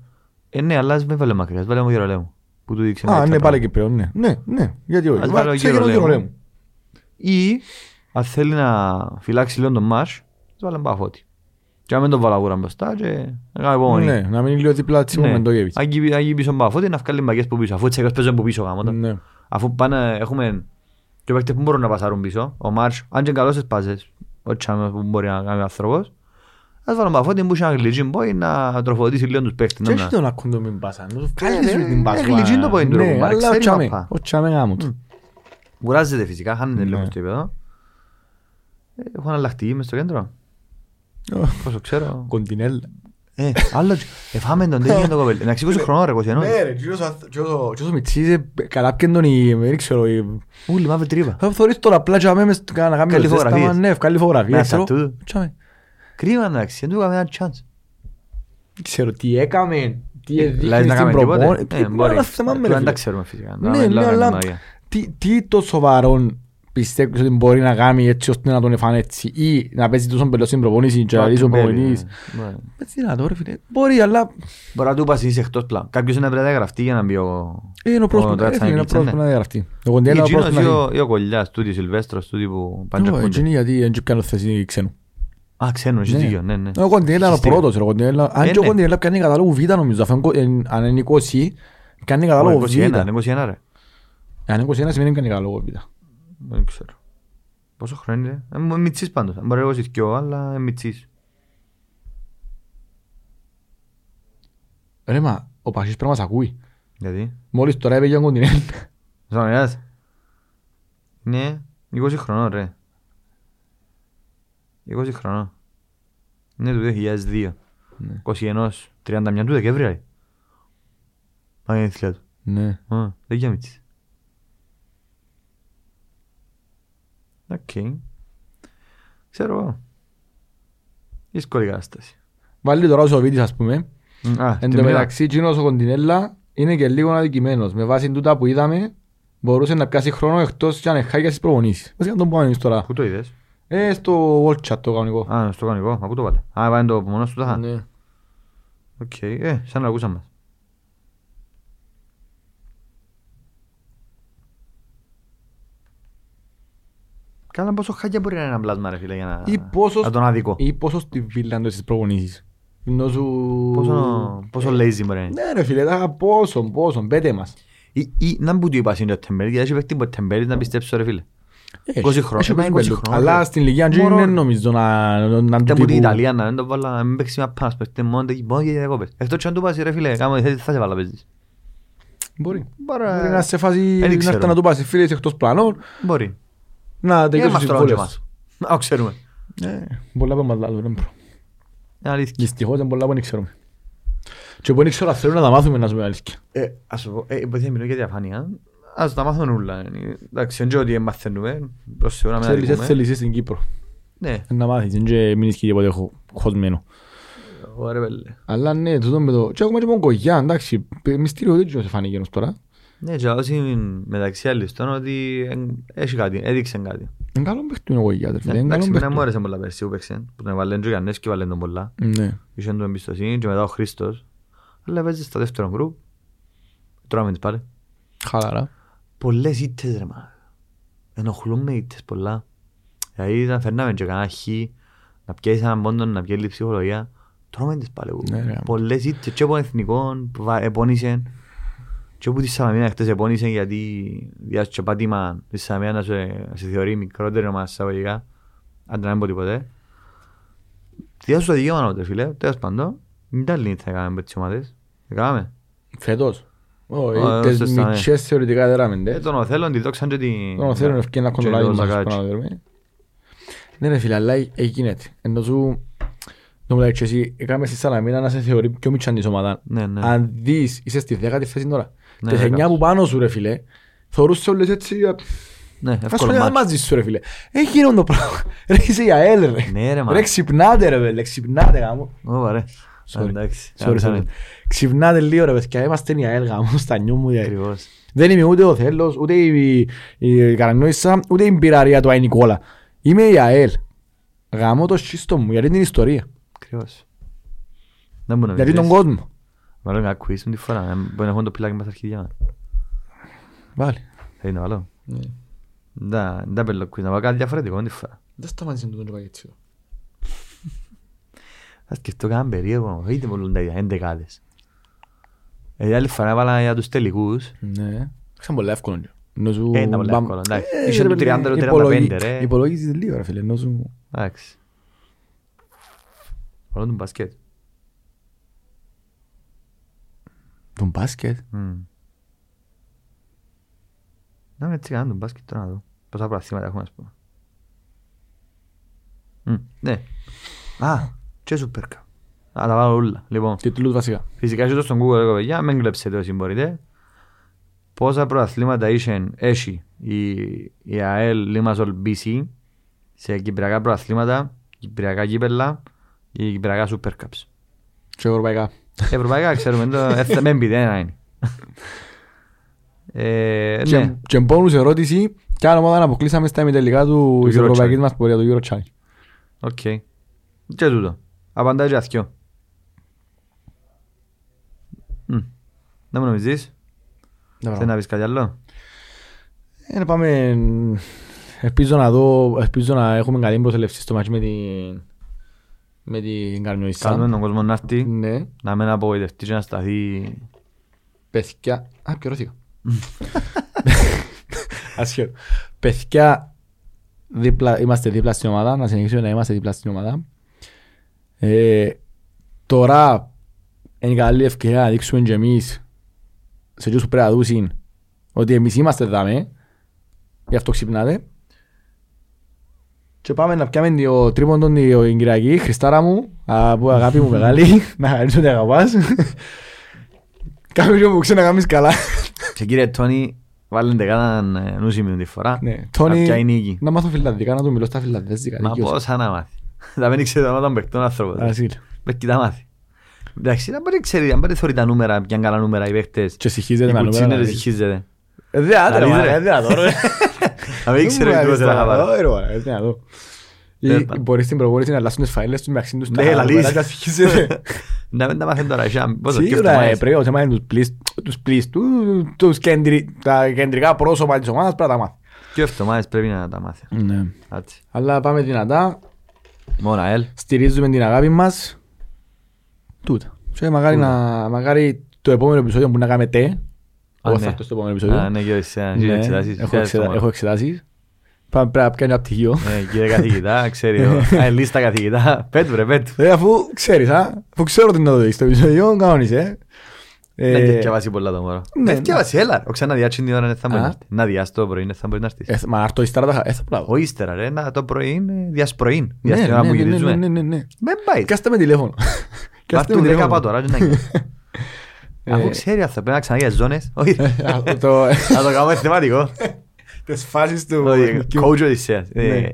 Ε, ναι, αλλά ας μην βάλε μακρύ, ας βάλε ο Γερολέου. Που του δείξει Α, μια ναι, εξάπρα. πάλι Κυπρέο, ναι. Ναι, ναι, γιατί όχι. Ας Βα- βάλω ξεκινώ Γερολέου. τον Γερολέου. Ή, αν θέλει να φυλάξει λίγο τον Μάρς, ας βάλε Μπαφώτη. Και αν δεν τον βάλω αγούρα μπροστά και να κάνει υπομονή. Ναι, να μην είναι λίγο δίπλα της Ναι. με το Γεβιτς. Αγγί- αγγί πίσω Μπαφώτη να βγάλει μπαγιές που πίσω. Αφού έτσι έκας παίζουν που πίσω γάμοτα. Ναι. Αφού πάνε, έχουμε και παίκτες που μπορούν να πασάρουν πίσω. Ο Μάρς, αν και καλώς τις πάσες, ό,τι τσάμε που μπορεί να κάνει ο άνθρωπος, ας βάλουν Μπαφώτη που έχει ένα γλυκί μπόι να τροφοδοτήσει λίγο τους παίκτες. Και να- έχει τον ακούντο μην πάσα. να του βγάλεις Ε, σου την ε, πάσα. γλιτζίν το point του, Ναι, ρε, αλλά ξέρει ο τσάμε, μαπά. ο τσάμε γάμο του. Κουράζεται φυσικά, χάνεται λίγο Ναι. στο επίπεδο. Ε, Έχω αναλλακτική μες στο κέντρο. Πόσο ξέρω. Κοντινέλ. Ε, άλλο, εφάμε τον τέτοιο το κοπέλι. Να εξηγήσω χρόνο ρε, 21. Ναι ρε, και όσο- και όσο- και όσο μητσής, ε, καλά πιέν τον η- δεν ξέρω, η- Ούλη, μαύρη τρύπα. Θα θωρείς τώρα απλά και αμέ μες να κάνει Καλή το ζέσταμα, φωτογραφίες. Ναι, βγάλει Να, φωτογραφίες. ξέρω. τατού. Τσάμε. Κρίμα εντάξει, δεν του έκαμε ένα chance. Δεν ξέρω τι έκαμε, τι Λάζεις έδειχνε να στην κάνουμε τίποτε. προπόνηση. Ε, Είναι μπορεί. ένα θέμα με Του ρε Δεν φίλε. τα ξέρουμε φυσικά. Να Ναι, μην ναι, λέμε αλλά μαγεία. τι, τι το σοβαρό πιστεύεις ότι μπορεί να κάνει έτσι ώστε να τον εφάνε έτσι ή να παίζει τόσο πελό στην προπονήση και να λύσει ο προπονητής. Ναι. Έτσι δυνατό ρε φίλε. Μπορεί αλλά Μπορεί να του πας είσαι εκτός πλά. Κάποιος είναι πρέπει να γραφτεί για να μπει ο... ε, είναι ο Ο πρόσωπος Τράτσαν είναι ο Κίτσα, ναι. πρόσωπος να διαγραφτεί. Ο Ή Κοντέλα ο Τζίνος πρόσωπος ή να ο- ή ο Κολλιάς, τούτοι Σιλβέστρος, τούτοι που γίνει. Όχι, παντζακούνται. είναι γιατί δεν πιάνω θέση ξένου. Α, ξένος, έχεις Ναι. δίκιο, ναι, ναι. Ο Κοντέλα είναι ο Σωστή. πρώτος. ρε, ο Κοντέλα. Αν Ε, και ο ναι. Κοντέλα κάνει κατάλογο Β νομίζω. αφού είναι- εν- Αν είναι 20 κάνει Ο κατάλογο Β. 21, είναι 21 ρε. Αν είναι 21 σημαίνει κάνει κατάλογο Β. Δεν ξέρω. Πόσο χρόνο είναι; Ε, μου- μητσής πάντως. Μπορεί εγώ δυο, αλλά είναι μητσής. Ρε μα, ο Πασίς πρέπει να μας ακούει. Γιατί; Μόλις τώρα έπαιγε ο Κοντινέλ. Ζωνιάς. Ναι, 20 χρονών ρε. 20 χρονών. Είναι του 2002. Ναι. 21, 31 του Δεκέμβρη ρε. Πάει η θηλιά του. Ναι. Α, δεν για μητσής. Οκ. Ξέρω εγώ. Δύσκολη κατάσταση. Βάλει τώρα ο Σοβίτης ας πούμε. Α, Εν τη τω μία. μεταξύ εκείνος ο Κοντινέλα είναι και λίγο αδικημένος. Με βάση τούτα που είδαμε μπορούσε να πιάσει χρόνο εκτός και αν εχάγει στις προπονήσεις. Βασικά να τον πάμε εμείς τώρα. Πού το είδες; Ε, στο World Chat το κανονικό. Α, στο κανονικό. Μα πού το βάλε; Α, βάλε το μόνος του τάχα. Ναι. Οκ, ε, σαν να ακούσαμε. Καλά πόσο χάκια μπορεί να είναι ένα πλάσμα ρε φίλε για να... Ή πόσο, να τον αδικό. ή πόσος στη βίλα είναι στις προπονήσεις. Ενώ σου... Πόσο, πόσο lazy μπορεί να είναι. Ναι ρε φίλε, τα πόσο, πόσο, πέτε μας. Ή, ή να μην που του είπα είναι ο Τεμπέλη, γιατί έχει παίχτη που ο Τεμπέλη να πιστέψω ρε φίλε. Έχει, 20 χρόνια. έχει Ε, μα 20 παίξει χρόνια, Αλλά ρε. στην ηλικία του Μωρό. είναι νομίζω να, να, να Ήταν του που την τύπου... Ιταλία να μην το βάλα, να μην παίξει μια πάνας παίχτη μόνο και μόνο και για διακόπες. Εκτός και αν του πας ρε φίλε, κάμα θα θα σε βάλα παίζεις. Μπορεί. Μπορεί. Μπορεί να σε φάση Δεν να ξέρω. έρθει να του πάσει φίλες εκτός πλανών, Μπορεί. Να Ε, τελειώσει μας τις τώρα και συμβόλες. εμάς. Α, ξέρουμε. Ε, Πολλά που μας λάλλουν, δεν μπορώ. Είναι αλήθεια. Δυστυχώς είναι πολλά που δεν ξέρουμε. Και που δεν ξέρω αν θέλουν να τα μάθουμε να σου πούμε αλήθεια. Ε, ας σου πω, ε, επειδή θα μιλώ για διαφάνεια, ας τα μάθουμε όλα. ε, Εντάξει, δεν ότι μαθαίνουμε, προς Θεού να μην Θέλεις, δεν αδικούμε. θέλεις στην Κύπρο. Ναι, Να μάθεις, δεν και μην ισχύει τίποτε χω- χωσμένο. ωραία πέλε. Αλλά ναι, τούτο με το... Και έχουμε και μογκογιά, εντάξει, μυστήριο δεν ξέρω σε φάνηκε ενός τώρα. Ναι, και όσοι μεταξύ άλλων ότι εν- έχει κάτι, έδειξε κάτι. Είναι καλό παίχτη είναι ο Κογιά, Ναι, φίλε, είναι Εντάξει, καλό εμένα μου παίχτη. άρεσε πολλά πέρσι που παίξε, που τον έβαλε και ο Γιάννης και έβαλε τον πολλά. Ναι. Είχε του εμπιστοσύνη και μετά ο Χρήστος. Αλλά παίζεις στο δεύτερο γκρουπ. Τρώμε τις πάλι. Χαλαρά. Πολλές ήττες ρε μα. Ενοχλούν με ήττες πολλά. Δηλαδή να φέρναμε και κανένα χ, να πιέσεις έναν πόντο, να πιέλει ψυχολογία. Τρώμε τις πάλι. Ναι, ρε. Πολλές ήττες και από εθνικών που βα- επώνυσαν. Και όπου της Σαλαμίνα χτες επώνυσαν γιατί διάσου και πάτημα της Σαλαμίνα να σε, να σε θεωρεί μικρότερο μας εισαγωγικά. Αν δεν πω τίποτε. Διάσου το δικαίωμα νότε φίλε. Τέλος πάντων. Μην τα λύνεις θα κάνουμε με τις ομάδες. Έκαναμε. Φέτος. Όχι, Ω, τις σωστά, ναι. μητσές θεωρητικά δεν ράμε, Ε, ντε. τον Οθέλον, τη δόξαν και την... Τον θέλουν ευκαιρία να και κοντολάει το μας Ζακάτσι. πάνω να δούμε. Ναι ρε φίλε, αλλά έγινε. Ενώ σου... Νομίζω ότι εσύ έκαμε στη Σαλαμίνα να σε θεωρεί πιο μητσάν της ομάδας. Ναι, ναι. Αν δεις, είσαι στη δέκατη θέση τώρα. Ναι, Τις δέκατη. εννιά που πάνω σου ρε φίλε, θεωρούσες όλες έτσι... Ναι, Ας εύκολο πούμε μάτσο. μαζί σου ρε φίλε. Έχει γίνον το πράγμα. Ρε είσαι η ΑΕΛ ρε. Ναι, ρε, μα. Ρε ξυπνάτε ρε φίλε, ξυπνάτε γάμο. Ω, ρε. Sorry. Εντάξει. Sorry, sorry. Ξυπνάτε λίγο ρε παιδιά, είμαστε η ΑΕΛ γάμο στα νιού μου. δηλαδή. Ακριβώς. Δεν είμαι ούτε ο Θέλος, ούτε η, η Καρανόησα, ούτε η Μπειραρία του Άι Νικόλα. Είμαι η ΑΕΛ. Γαμώ το σύστο μου, γιατί είναι η ιστορία. Ακριβώς. Δεν μπορεί να Γιατί τον μιλήσεις. κόσμο. Βάλω ένα quiz με τη φορά. ε, Μπορεί να έχουν το πιλάκι μας στα αρχίδια μας. Βάλει. Θα είναι βάλω. Da, da per lo quiz, να πάω κάτι διαφορετικό με τη φορά. Δεν σταματήσει να το έτσι. Θα σκεφτώ κανέναν περίεργο, είτε πολλούν τα εντεκάδες. Ε, άλλη φορά έβαλα για τους τελικούς. Ναι. Ήταν πολύ εύκολο. Ενώ σου- Ε, ήταν πολύ μπαμ- εύκολο, εντάξει. Ε, Είχε ρε το παιδί, 30, το 35, υπολογι- ρε. Υπολόγιζες λίγο ρε φίλε, ενώ σου... Εντάξει. Βάλω τον μπασκέτ. Τον μπάσκετ. Μμμ. Να με έτσι κάνω τον μπάσκετ τώρα να δω. Πόσα πραθήματα έχουμε ας πούμε. Μμ, Ναι. Α, και Super Cup. Α, τα βάλω όλα. Λοιπόν, Τίτλους βασικά. φυσικά έχετε στον Google εγώ παιδιά, μην κλέψετε όσοι μπορείτε. Πόσα προαθλήματα είχε, έχει η, η ΑΕΛ Limassol BC σε κυπριακά προαθλήματα, κυπριακά κύπελα και κυπριακά Super Cups. Και ευρωπαϊκά. Ευρωπαϊκά ξέρουμε, το- ε, δεν πείτε, ένα είναι. Ε, Και- ναι, Και μπόνους ερώτηση, Κι άλλο μόνο να αποκλείσαμε στα ημιτελικά του της Euro ευρωπαϊκής Challenge. μας πορείας, του Euro Challenge. Οκ. Και τούτο. Απαντάει και αθκιό. Μμ. Δεν μου νομίζεις; Θέλει να πεις κάτι άλλο; Ε, να πάμε... Ελπίζω να δω, ελπίζω να έχουμε καλή προσελεύση στο μάτσο με την... με την Καλούμε Καρμιοϊσά. τον κόσμο να έρθει. Ναι, Να μην απογοητευτεί και να σταθεί. παιδιά... Α, πιερώθηκα. Ασχέτω. Παιδιά, δίπλα, είμαστε δίπλα στην ομάδα, να συνεχίσουμε να είμαστε δίπλα στην ομάδα. Ε, τώρα είναι καλή ευκαιρία να δείξουμε και εμείς σε εκείνους που πρέπει να δούσουν ότι εμείς είμαστε δάμε, γι' αυτό ξυπνάτε. Και πάμε να πιάμε το τρίποντο την Κυριακή, Χριστάρα μου, α, που αγάπη μου μεγάλη, να χαρίσω ότι αγαπάς. Κάμε λίγο που ξέρει να κάνεις καλά. Και κύριε Τόνι, βάλουν δεκάταν ε, νους σημείο τη φορά. Ναι, Τόνι, Κάποια είναι νίκη. να μάθω φιλανδικά, να του μιλώ στα φιλανδέζικα. Μα δικαίως. πώς να μάθει. Θα μην ξέρει το όνομα των παιχτών άνθρωπων. Ας είναι. Πες και τα μάθει. Εντάξει, να μπορεί ξέρει, αν μπορεί θωρεί τα νούμερα, πιαν καλά νούμερα οι παίχτες. Και συγχύζεται Οι με νούμερα. κουτσίνερες να δεις. συγχύζεται. Ε, δε, άντε, ρε, Αλήθεια, μάνα, ρε. ε, δυνατό, ρε. Να μην ξέρω Δεν τι μου θέλει να αρέσει, πάρει. ρε, μάνα, ε, δυνατό. Ή Τέλος Μπορείς στην προπόνηση να αλλάσουν τις φαίλες τους μεταξύ τους τα Ναι, λαλείς. νούμερα και συγχύζεται. Να μην τα μάθουν τώρα, εσύ, πώς το Σίγουρα, ε, σκέφτομαι. πρέπει ο θέμα είναι τους πλείς- τους πλείς του- τους κεντρι- τα κεντρικά πρόσωπα της ομάδας πρέπει να τα μάθει. Και εβδομάδες πρέπει να τα μάθει. Ναι. Έτσι. Αλλά πάμε δυνατά, Μόνο ΑΕΛ. στηρίζουμε την αγάπη μας. Τούτα. Και μακάρι, να, μακάρι το επόμενο επεισόδιο που να κάνουμε τε. Εγώ θα ναι. έρθω στο επόμενο επεισόδιο. Α, ναι, και εσύ, εσύ Ναι, εξετάσεις. έχω Ξέρεις το εξετα- μόνο. Έχω εξετάσεις. Πάμε πρέπει να πιάνει ένα πτυχίο. Ε, Κύριε καθηγητά, ξέρει. ο- Α, λίστα καθηγητά. Πέτου ρε, πέτου. Ε, αφού ξέρεις, α, αφού ξέρω τι να το δεις στο επεισόδιο, κανόνισε. ε. Δεν Ε, διαβάσει πολλά το μωρό. ναι, Δεν διαβάσει, έλα. Ο ξανά διάτσι την ώρα δεν θα μπορεί Α. να έρθει. Να διάσει το πρωί, δεν θα μπορεί να έρθεις. ε, Μα να έρθω ύστερα τα χα- ε, θα πράβω. Ο ύστερα ρε, να- το πρωί είναι διάς πρωί. Ναι, Διάς την ώρα ναι, που ναι, ναι, γυρίζουμε. ναι, ναι, ναι. Δεν πάει. Κάστε με τηλέφωνο. Κάστε Βάρ' με του δέκα τηλέφωνο. πάω τώρα, και να γίνει. Αφού Ε, ξέρει αυτό, πρέπει να ξανά για ζώνες. Όχι, α, το- να το κάνουμε θεματικό. Τις φάσεις του Όχι, παιχνιδιού. Coach Οδυσσέας. Ε, Ναι.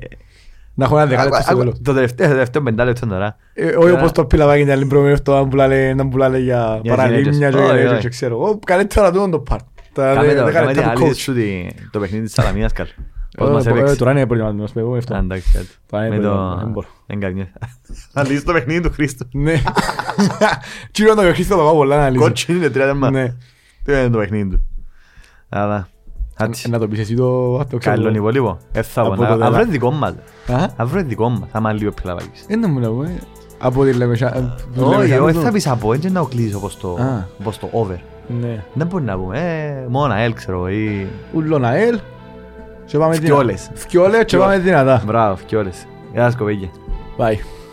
Να έχω ένα δεκάλεπτο στο άκου- τέλος. Το τελευταίο, το τελευταίο πεντάλεπτο τώρα. Ε, Όχι όπως το πιλαβάκι την άλλη προηγούμενη αυτό που πουλάλε- να πουλάλε για Για παραλίμνια γυναίκες. και Όχι, γυναίκες όχι. και ξέρω. Εγώ καλύτερα τούτον το πάρ. Τα Κάμε δε- το, δέκα κάμε την λεπτά του ανάλυση coach. σου τη- το παιχνίδι της Σαλαμίνας καλ. Πώς Ε, μας ε, έπαιξε. Τώρα είναι προετοιμασμένος με εγώ αυτό. Α, εντάξει, κάτι. Τώρα είναι Με προετοιμασμένος, δεν το... μπορώ. Εγκαρνιέ. Να λύσεις το παιχνίδι του Χρήστου. Ναι. Τι είναι το παιχνίδι θα το πάω πολλά να λύσω. Κότσινη είναι τρία τέρμα. Ναι. Τι είναι το παιχνίδι του. Αλλά... Ε, άτσι. Να το πεις εσύ το... αυτό ξέρω. Καλό είναι υπόλοιπο. Ε, θα πω. Από Να- το Να δελα- βρω δικό μας. Α, Να βρω δικό μας. Θα είμαι λίγο πιλαβάκης. ε, να μου να πω, ε. Από τη Λεμεσά... ε, που Όχι, Λεμεσά εγώ το- θα πεις από, έτσι να το κλείσω όπως το- Α. όπως το over. Ναι. Δεν μπορεί να πούμε, ε, μόνο ΑΕΛ ξέρω, ή... Ούλον Φκιόλες. Φκιόλες και πάμε δυνατά. Μπράβο, φκιόλες. Γεια σας κοπέγια. Bye.